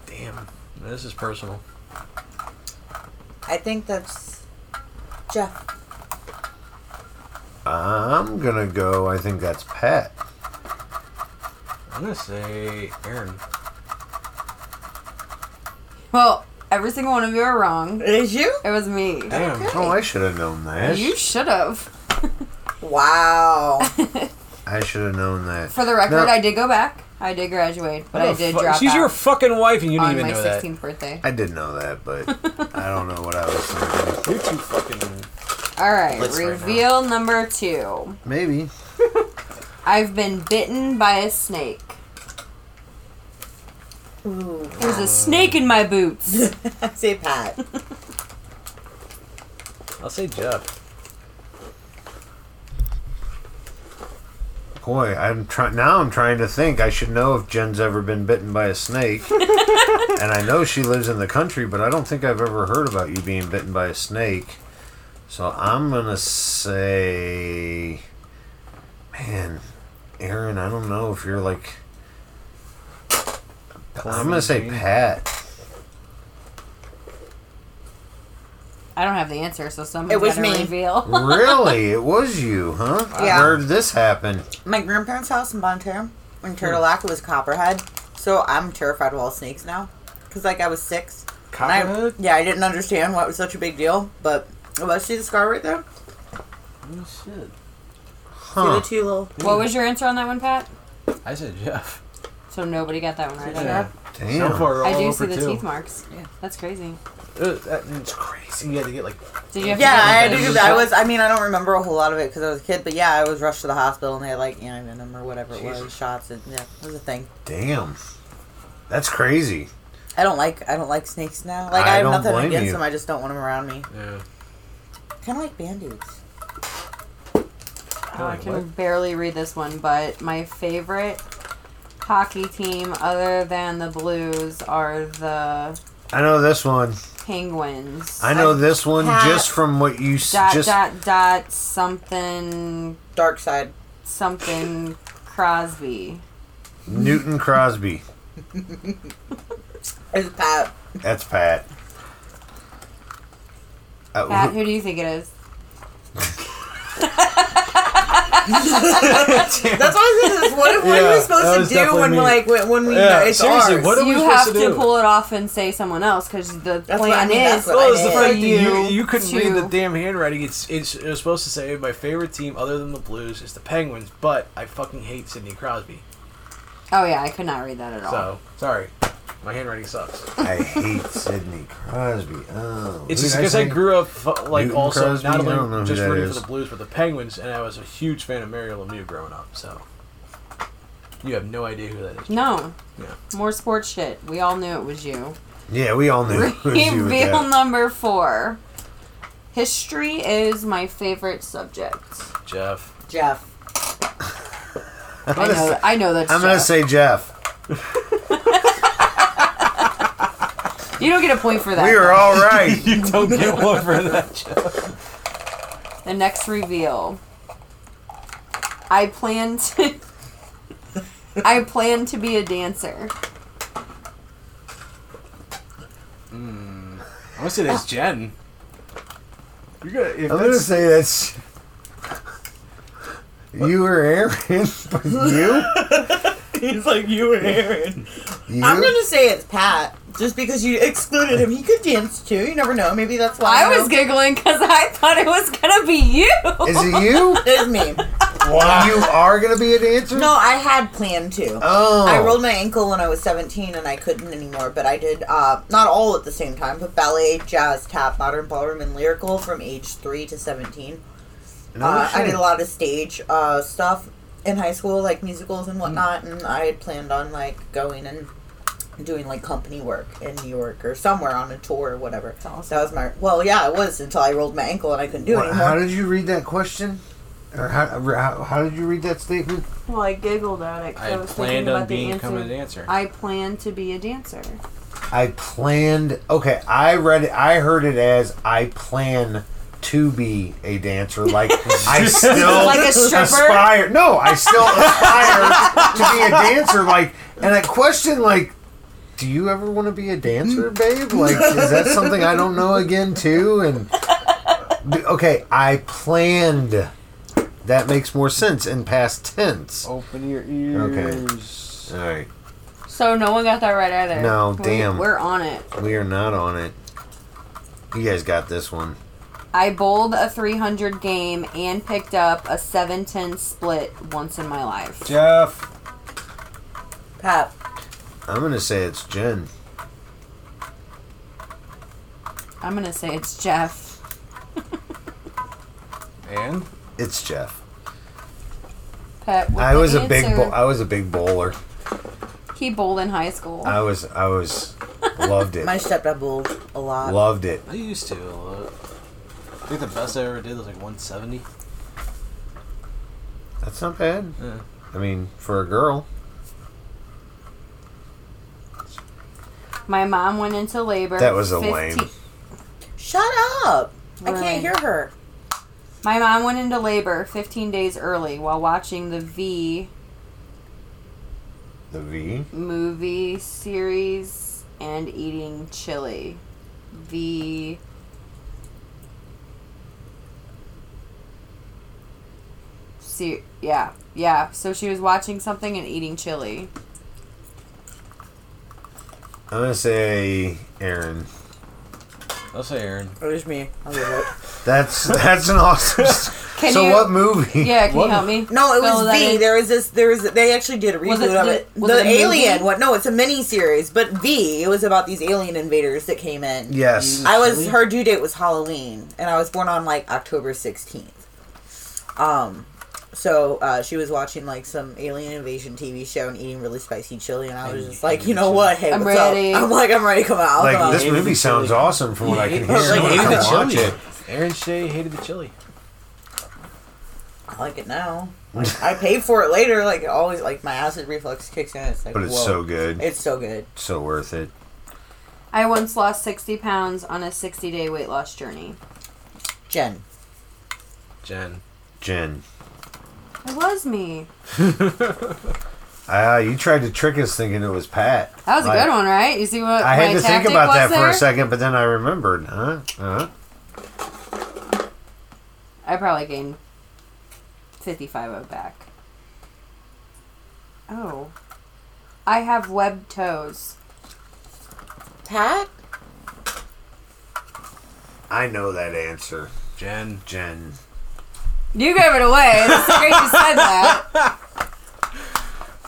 Damn, this is personal. I think that's Jeff. I'm gonna go. I think that's Pat. I'm gonna say Erin. Well, every single one of you are wrong. It is you? It was me. Damn. Oh, I should have known that. You should have. Wow. I should have known that. For the record, No. I did go back. I did graduate, but I did fu- drop She's out your fucking wife, and you didn't even know that. On my 16th birthday. I did know that, but I don't know what I was thinking. You're too fucking. All right, Blitz right now. reveal number two. Maybe. I've been bitten by a snake. Ooh. There's a snake in my boots. I say Pat. I'll say Jeff. Boy, I'm trying now. I'm trying to think. I should know if Jen's ever been bitten by a snake, and I know she lives in the country, but I don't think I've ever heard about you being bitten by a snake. So I'm gonna say, man, Erin. I don't know if you're like. I'm gonna say Calamity Pat. I don't have the answer, so someone's It was me. reveal. really, it was you, huh? Yeah. Where did this happen? My grandparents' house in Bonne Terre, in Turtle Rock, it was Copperhead. So I'm terrified of all snakes now. Because, like, I was six. and I- yeah, I didn't understand why it was such a big deal. But, oh, see the scar right there? Oh shit. See Huh? the two little. What was your answer on that one, Pat? I said Jeff. So nobody got that one right. Yeah. Damn. So far, we're I do over see the two. teeth marks. Yeah, that's crazy. Uh, that- It's crazy. You had to get like. Did you have Yeah, to I get do. I was. I mean, I don't remember a whole lot of it because I was a kid. But yeah, I was rushed to the hospital and they had like antivenom or whatever it was, shots. And yeah, it was a thing. Damn. That's crazy. I don't like. I don't like snakes now. Like I I, have don't nothing blame against you. them. I just don't want them around me. Yeah. Kind of like band-aids. Oh, I can barely read this one, but my favorite hockey team, other than the Blues, are the I know this one. Penguins. I know this one Pat- just from what you s- Dot just. dot dot something Dark side. something Crosby. Newton Crosby. It's Pat. That's Pat. Uh, Pat, who- who do you think it is? That's why I said this. What, what are we supposed to do when me. we're like when, when we Yeah, know it's seriously, ours? what are we you supposed have to to do? pull it off and say someone else because the That's what plan I mean, is that's what Well, I it's the did. for fact that you, you you couldn't read the damn handwriting. It's, it's it was supposed to say my favorite team other than the Blues is the Penguins, but I fucking hate Sidney Crosby. Oh yeah, I could not read that at all. So sorry. My handwriting sucks. I hate Sidney Crosby. Oh, It's just because I, say? grew up like Newton also Crosby? not I don't know only who just that rooting is. for the Blues but the Penguins, and I was a huge fan of Mario Lemieux growing up. So you have no idea who that is. No. Yeah. More sports shit. We all knew it was you. Yeah, we all knew. it was you with Reveal that. number four. History is my favorite subject. Jeff. Jeff. I know. I know that's. I'm gonna Jeff. say Jeff. You don't get a point for that. We are all right. you don't get one for that, Jeff. The next reveal. I plan to. I plan to be a dancer. Hmm. I'm gonna say that's oh. Jen. You're gonna. If I'm gonna say that's you or Erin, but you. He's like you and Erin. You? I'm gonna say it's Pat, just because you excluded him. He could dance too. You never know. Maybe that's why. I was giggling because I thought it was gonna be you. Is it you? It's me. Wow. You are gonna be a dancer. No, I had planned to. Oh. I rolled my ankle when I was 17 and I couldn't anymore, but I did, uh, not all at the same time, but ballet, jazz, tap, modern ballroom, and lyrical from age 3 to 17. No uh, I did a lot of stage uh, stuff in high school, like musicals and mm. whatnot, and I had planned on, like, going and doing, like, company work in New York or somewhere on a tour or whatever. That was my, well, yeah, it was until I rolled my ankle and I couldn't do it anymore. how did you read that question? Or how, how, how did you read that statement? Well, I giggled at it. 'cause I was planned thinking on about the being- becoming a dancer. I plan to be a dancer. I planned. Okay, I read it. I heard it as I plan to be a dancer. Like I still Like a stripper? aspire. No, I still aspire to be a dancer. Like, and I question like. Do you ever want to be a dancer, mm. babe? Like, is that something I don't know again too? And okay, I planned. That makes more sense in past tense. Open your ears. Okay. All right. So no one got that right either. No, We- damn. We're on it. We are not on it. You guys got this one. I bowled a 300 game and picked up a 7-10 split once in my life. Jeff. Pat. I'm gonna say it's Jen. I'm gonna say it's Jeff. And It's Jeff. Pet. with I the was a big answer. bo- I was a big bowler. He bowled in high school. I was I was loved it. My stepdad bowled a lot. Loved it. I used to a lot. I think the best I ever did was like 170. That's not bad. Yeah. I mean, for a girl. My mom went into labor. That was a 15 lame. Shut up. I can't hear her. My mom went into labor 15 days early while watching the V The V. movie series and eating chili. V. See, yeah, yeah. So she was watching something and eating chili. I'm gonna say Erin. I'll say Erin. It was me. I'll give it. That's that's an awesome. Can so you- what movie? Yeah, can What- you help me? No, it Fill was that V. in? There was this. There was. They actually did a Was reboot it of it. was the it a movie? Alien. What? No, it's a mini series. But V. It was about these alien invaders that came in. Yes. I was. Her due date was Halloween, and I was born on like October sixteenth. Um. So uh, she was watching like some alien invasion TV show and eating really spicy chili, and I was just like, you know what? Hey, I'm what's ready. up? I'm like, I'm ready to come out. I'll come Like this out. movie sounds awesome from what I can hear. Like, I'm hated the watch chili. it. Erin Shea hated the chili. I like it now. Like, I paid for it later. Like always, like my acid reflux kicks in. It's like, But it's whoa. so good. It's so good. So worth it. I once lost 60 pounds on a 60 day weight loss journey. Jen. Jen. Jen. It was me. Ah, you tried to trick us thinking it was Pat. That was a Like, good one, right? You see what I my had to think tactic about was that for there? a second, but then I remembered. Huh? Huh? I probably gained 55 of back. Oh. I have webbed toes. Pat? I know that answer. Jen. Jen. You gave it away. The second you said that.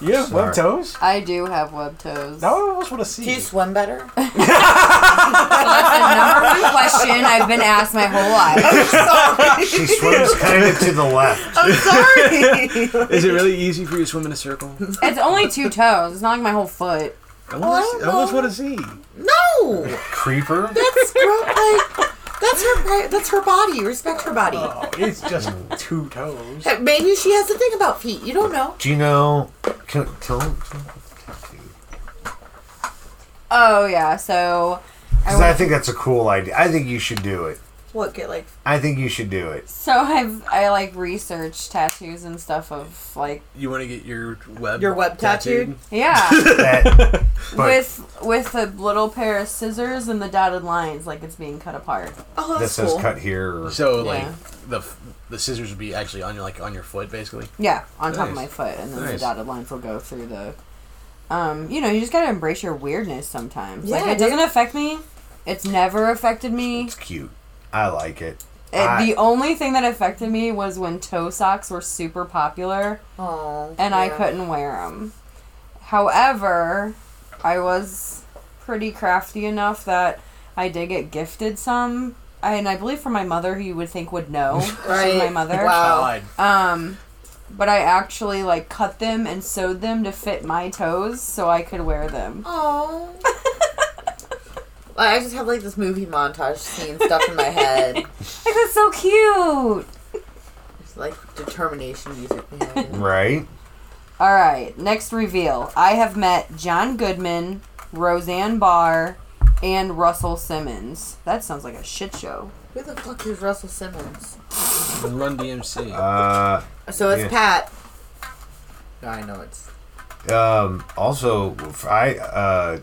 You have web toes? I do have web toes. Now I almost want to see. Do you swim better? That's the number one question I've been asked my whole life. She swims kind of to the left. I'm sorry. Is it really easy for you to swim in a circle? It's only two toes. It's not like my whole foot. I almost, oh, I almost want to see. No, Creeper. that's gro- like that's her. That's her body. Respect her body. Oh, it's just two toes. Maybe she has a thing about feet. You don't know. Do you know? Can, tell, Oh yeah, so I, Because I went- think that's a cool idea. I think you should do it. What get like? I think you should do it. so I've I like researched tattoos and stuff of like You want to get your web Your web tattooed? yeah That, with with a little pair of scissors and the dotted lines like it's being cut apart. Oh, that that's says cool. cut here. Or, So Yeah. like the the scissors would be actually on your like on your foot basically. Yeah, on top of my foot, and then the dotted lines will go through the. Um, you know, you just gotta embrace your weirdness sometimes. like Yeah, it doesn't affect me. It's never affected me. it's cute. I like it. It, I- the only thing that affected me was when toe socks were super popular Oh, and I couldn't wear them. However, I was pretty crafty enough that I did get gifted some. And I believe from my mother, who you would think would know. Right. my mother. Wow. Um, but I actually like cut them and sewed them to fit my toes so I could wear them. Oh. I just have like this movie montage scene stuck in my head. Like that's so cute. It's like determination music behind. Right. All right, next reveal. I have met John Goodman, Roseanne Barr, and Russell Simmons. That sounds like a shit show. Who the fuck is Russell Simmons? Run DMC. Uh, So it's Yeah. Pat. No, I know it's. um, also, I uh,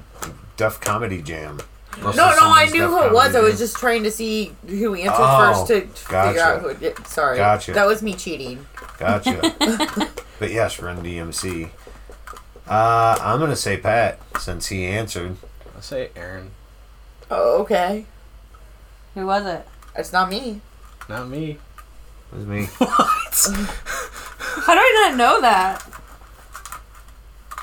Def Comedy Jam. Russell no, no, I knew who it was. I was just trying to see who answered Oh, first to figure out who. It, sorry, Gotcha. that was me cheating. Gotcha. but yes, Run DMC. Uh, I'm gonna say Pat since he answered. I'll say Erin. Oh, okay. Who was it? It's not me. Not me. It was me. What? How do I not know that?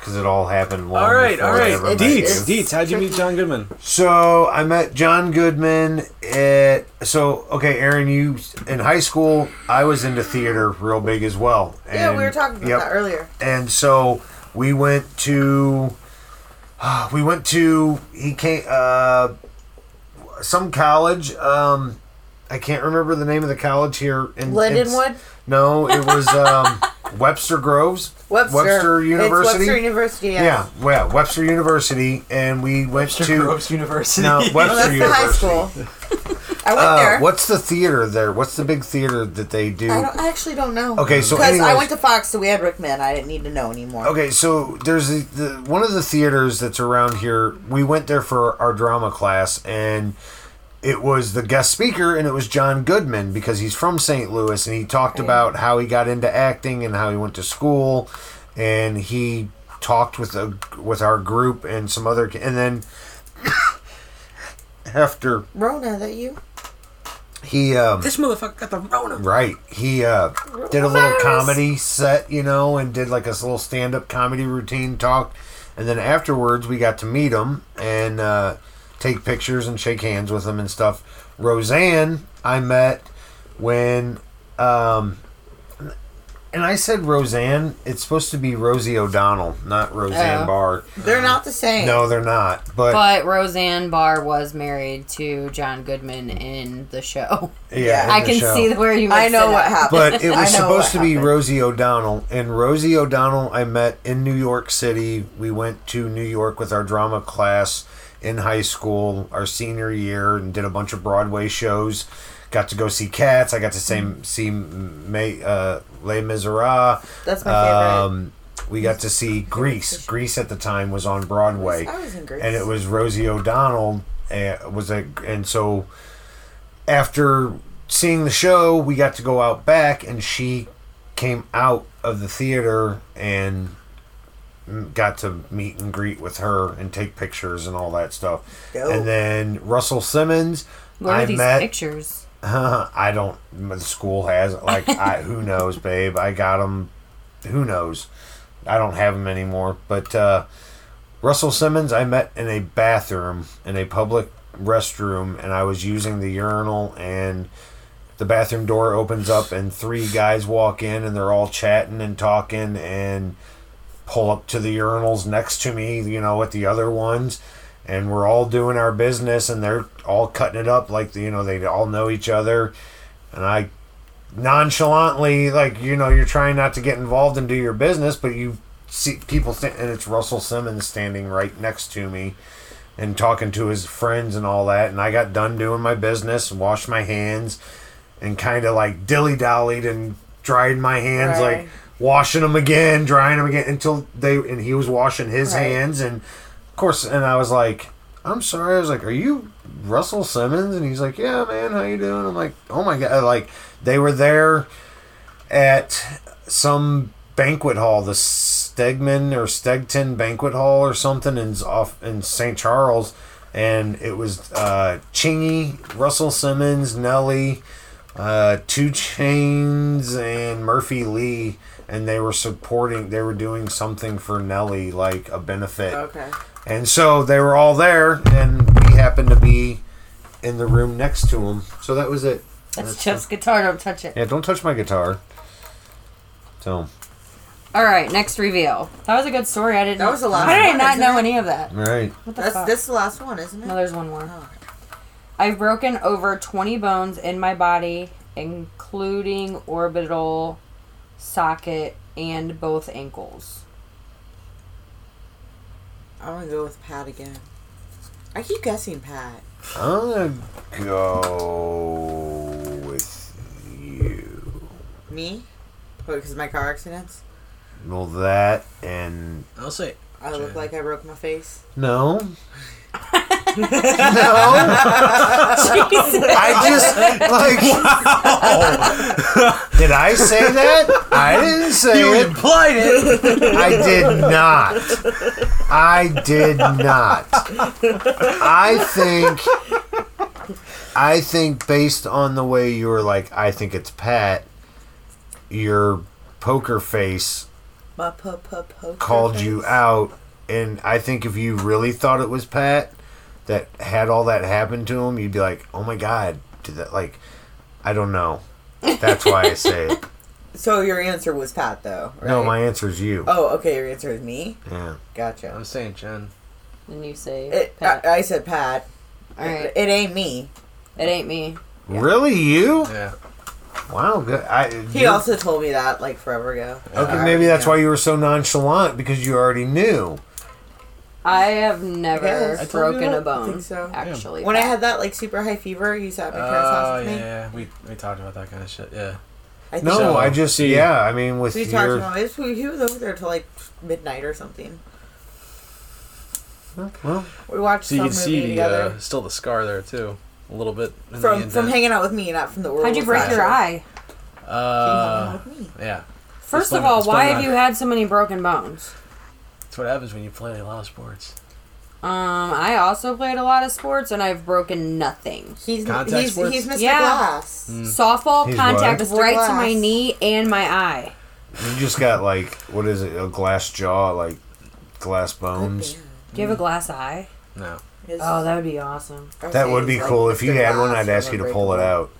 Because it all happened long All right, before all I ever Deets, you. Deets. How'd you meet John Goodman? So I met John Goodman at so okay, Erin. You in high school, I was into theater real big as well. yeah, we And- were talking about yep. that earlier. And so we went to we went to he came uh some college. Um, I can't remember the name of the college here in in- Lindenwood? no, it was um, Webster Groves. Webster. It's University. Webster University, yeah. Yeah, well, Webster University, and we went Webster to Groves University. No, Webster that's the University. high school. I went Uh, there. what's the theater there? What's the big theater that they do? I, don't, I actually don't know. Okay, so because I went to Fox, so we had Rickman. I didn't need to know anymore. Okay, so there's the, the one of the theaters that's around here. We went there for our drama class, and it was the guest speaker, and it was John Goodman because he's from St. Louis, and he talked about how he got into acting and how he went to school, and he talked with a with our group and some other, and then after Rona, that you? he um, This motherfucker got the Rona. Right. He uh, did a little comedy set, you know, and did like a little stand up comedy routine talk. And then afterwards, we got to meet him and uh, take pictures and shake hands with them and stuff. Roseanne, I met when. Um, and I said Roseanne. It's supposed to be Rosie O'Donnell, not Roseanne Oh. Barr. They're not the same. No, they're not. But, But Roseanne Barr was married to John Goodman in the show. Yeah, in I the can show. see where you. I mixed know it what up. happened. but it I was know supposed what to be happened. Rosie O'Donnell, and Rosie O'Donnell I met in New York City. We went to New York with our drama class in high school, our senior year, and did a bunch of Broadway shows. Got to go see Cats. I got to see, see May, uh, Les Miserables. That's my favorite. Um, we got to see Grease. Grease at the time was on Broadway, I was in Grease. and it was Rosie O'Donnell. Uh, was a and so after seeing the show, we got to go out back, and she came out of the theater and mm, got to meet and greet with her and take pictures and all that stuff. Dope. And then Russell Simmons, Where I are these met. pictures? I don't. The school has it. Like, I who knows, babe? I got them. Who knows? I don't have them anymore. But uh, Russell Simmons, I met in a bathroom in a public restroom, and I was using the urinal, and the bathroom door opens up, and three guys walk in, and they're all chatting and talking, and pull up to the urinals next to me, you know, with the other ones. And we're all doing our business, and they're all cutting it up like you know they all know each other, and I nonchalantly like you know you're trying not to get involved and do your business, but you see people and it's Russell Simmons standing right next to me, and talking to his friends and all that, and I got done doing my business, washed my hands, and kind of like dilly dallied and dried my hands Right. like washing them again, drying them again until they and he was washing his Right. hands and of course and I was like, I'm sorry. I was like, Are you Russell Simmons? And he's like, Yeah, man. How you doing? I'm like, Oh my god! Like they were there at some banquet hall, the Stegman or Stegton banquet hall or something in off in St. Charles, and it was uh, Chingy, Russell Simmons, Nelly, uh, Two Chains, and Murphy Lee, and they were supporting. They were doing something for Nelly, like a benefit. Okay. And so they were all there, and we happened to be in the room next to them. So that was it. That's Chip's guitar. Don't touch it. Yeah, don't touch my guitar. So, All right, next reveal. That was a good story. I didn't. That was the last I did one, not know it? any of that. Right. What the That's fuck? this is the last one, isn't it? No, there's one more. Oh. I've broken over 20 bones in my body, including orbital, socket, and both ankles. I'm gonna go with Pat again. I keep guessing Pat. I'm gonna go with you. Me? Oh, because of my car accidents? Well, that and I'll say. I look like I broke my face. no. no. Jesus. I just like. Did I say that? I didn't say it. You it. implied it. I did not. I did not. I think. I think based on the way you were like, I think it's Pat. Your poker face My po- po- poker called face. you out, and I think if you really thought it was Pat that had all that happen to him, you'd be like, "Oh my God, did that?" Like, I don't know. That's why I say it. So your answer was Pat, though, right? No, my answer is you. Oh, okay, your answer is me? Yeah. Gotcha. I'm saying Jen. And you say It, Pat. I, I said Pat. All right. It, it ain't me. It ain't me. Really, you? Yeah. Wow. Good. I, He also told me that, like, forever ago. Okay, maybe that's why you were so nonchalant because you already knew. I have never. I told broken a bone. I think so. Actually, When I had that, like, super high fever, you sat at my parents' house Oh with me. yeah, we we talked about that kind of shit. Yeah. I think No, So, I just see- yeah. I mean, with we talked your about it. He was over there till, like, midnight or something. well, We watched So you some can movie see the together. uh, still the scar there too, a little bit. in the from indent. from hanging out with me, not from the world. How'd you break your eye? Uh, with me. yeah. First It's of fun- all, it's why fun have not- you had so many broken bones? That's what happens when you play a lot of sports. Um, I also played a lot of sports and I've broken nothing. He's Contact he's, sports? he's Mr. Yeah. Glass. Mm. Softball He's contact what? right Mr. to my Glass. knee and my eye. you just got like what is it? A glass jaw, like glass bones. Do you have a glass eye? No. His- Oh, that would be awesome. our That would be saying's cool. like If you Mr. had one, Glass I'd ask you to pull it unbreakable. out.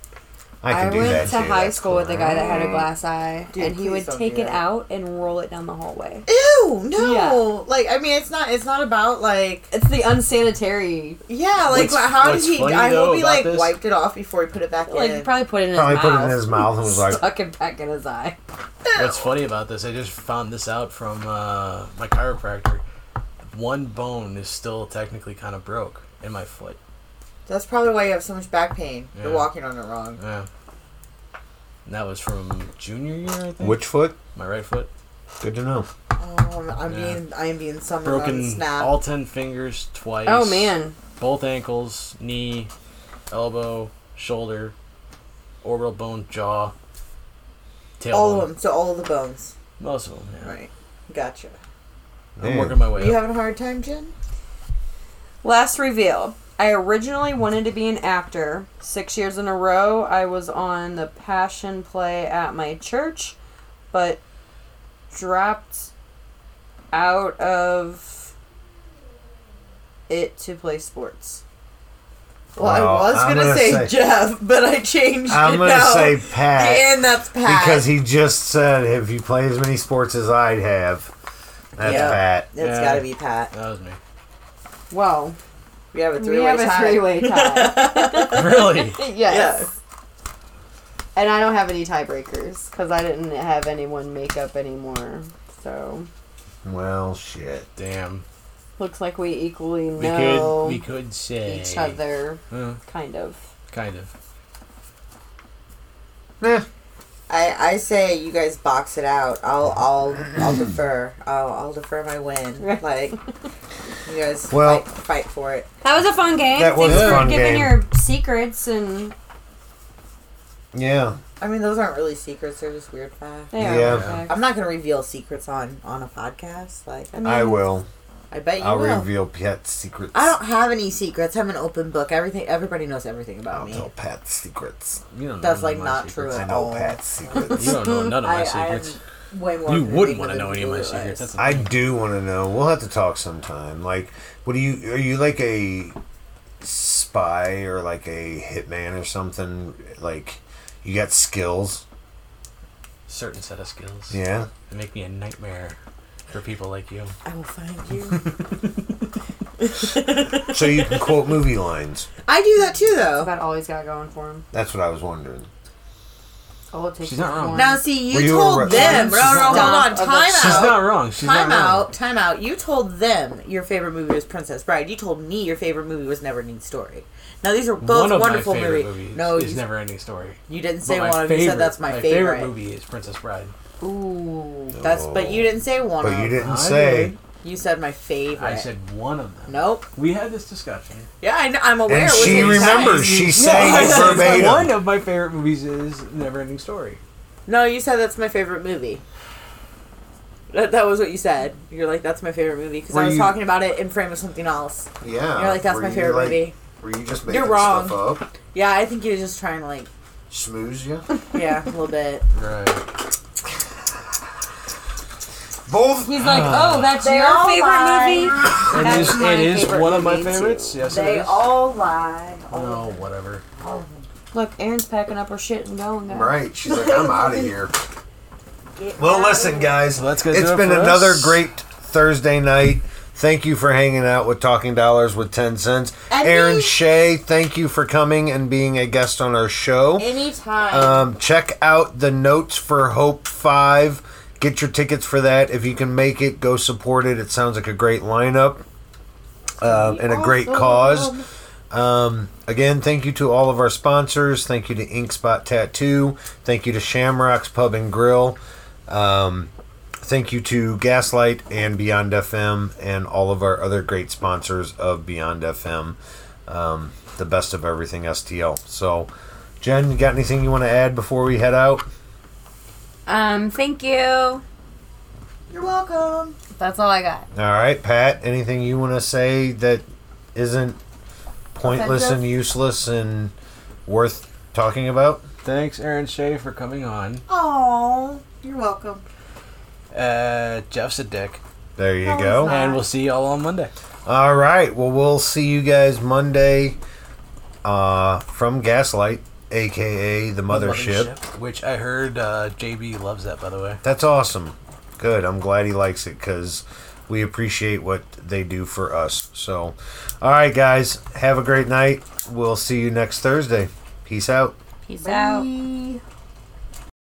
I can do went that to too. high That's school with a guy that had a glass eye, Dude, and he would take it that. out and roll it down the hallway. Ew, no. Like, I mean, it's not. It's not about like. It's the unsanitary. Yeah, like What's- how did he? funny, I though, hope he like this- wiped it off before he put it back Like in. he probably put it in Probably his put it mouth. in his mouth and was like, stuck it back in his eye. What's funny about this? I just found this out from uh, my chiropractor. One bone is still technically kind of broke in my foot. That's probably why you have so much back pain. You're walking on it wrong. Yeah. And that was from junior year, I think. which foot? My right foot. Good to know. Oh, I'm, I'm Yeah. being I am being summoned Broken snap. all ten fingers twice. Oh man, Both ankles, knee, elbow, shoulder, orbital bone, jaw, tailbone. all of them. So all of the bones. Most of them. Yeah. Right. Gotcha. I'm Damn. working my way up. you up. having a hard time, Jen? Last reveal. I originally wanted to be an actor. Six years in a row, I was on the passion play at my church, but dropped out of it to play sports. Well, I Well, was I'm gonna, gonna say, say- Jeff, but I changed I'm it gonna now. say Pat. and that's Pat Because he just said if you play as many sports as I'd have, that's Yeah. Pat. It's Yeah. got to be Pat. That was me. Well, We have a three-way have a tie. three-way tie. Really? yes. And I don't have any tiebreakers because I didn't have anyone make up anymore. So Well, shit. Damn. looks like we equally We know could we could say each other, Uh, kind of. kind of. I, I say you guys box it out. I'll I'll I'll defer. I'll I'll defer my win. Like you guys Well- fight, fight for it. That was a fun game. That was Thanks a for fun giving game. your secrets and Yeah. I mean, those aren't really secrets. They're just weird facts. They are Yeah. weird facts. I'm not gonna reveal secrets on on a podcast. Like I, mean, I will. I bet you I'll will. reveal Pat's secrets. I don't have any secrets. I'm an open book. Everything. Everybody knows everything about I'll me. tell Pat's secrets. You don't That's know like none of my not true secrets. at I know all. Pat's secrets. You don't know none of my I- I secrets. am way more You wouldn't want to know any of my secrets. That's the I thing. do want to know. We'll have to talk sometime. Like, what do you? Are you like a spy or like a hitman or something? Like, you got skills? Certain set of skills. Yeah. They make me a nightmare for people like you. I will find you. So you can quote movie lines. I do that too, though. about all he's got going for him. That's what I was wondering. Oh, all it takes She's is not wrong. one. Now, see, you Were you told a re- them. No, She's no, not hold wrong. on. Time out. She's not wrong. She's time not wrong. out. Time out. You told them your favorite movie was Princess Bride. You told me your favorite movie was Never Neverending Story. Now these are both one of wonderful my favorite movies. movies No, is you, Never Ending Story. you didn't say But one of them. You said that's my, my favorite. movie is Princess Bride. Ooh, that's. But you oh. didn't say one. But of you didn't I say. did. You said my favorite. I said one of them. Nope. We had this discussion. Yeah, I, I'm aware. And it was she what said. remembers. She's No, it said verbatim. One of my favorite movies is Never Ending Story. No, you said that's my favorite movie. That, that was what you said. You're like, that's my favorite movie because Were I was you- talking about it in frame of something else. Yeah. You're like, that's Were my you, favorite like- movie. Were you just making You're wrong. stuff up? Yeah, I think he was just trying to like, Smooze you? yeah, a little bit. Right. Both. He's like, oh, that's They your all favorite lie. movie. It That's is. my It is favorite one of my movie, too. favorites. Yes, it is. they it is. all lie. Oh, whatever. Look, Erin's packing up her shit and going. Guys. Right. She's like, I'm out of here. Well, listen, guys. Let's go. It's do it been for another us. great Thursday night. Thank you for hanging out with Talking Dollars with Tencents. And Erin me. Shea, thank you for coming and being a guest on our show. Anytime. Um, check out the Notes for Hope 5. Get your tickets for that. If you can make it, go support it. It sounds like a great lineup um, and a great cause. Um, again, thank you to all of our sponsors. Thank you to Ink Spot Tattoo. Thank you to Shamrocks Pub and Grill. Um, thank you to Gaslight and Beyond FM and all of our other great sponsors of Beyond FM. Um, the best of everything STL. So, Jen, you got anything you want to add before we head out? Um, thank you. You're welcome. That's all I got. All right, Pat, anything you want to say that isn't pointless Offensive? and useless and worth talking about? Thanks, Erin Shea, for coming on. Oh, you're welcome. Uh, Jeff's a dick. There you No, go. he's not. And we'll see y'all on Monday. All right. Well, we'll see you guys Monday uh, from Gaslight, aka the mothership. Which I heard uh, JB loves that, by the way. That's awesome. Good. I'm glad he likes it because we appreciate what they do for us. So, all right, guys. Have a great night. We'll see you next Thursday. Peace out. Peace out. Bye.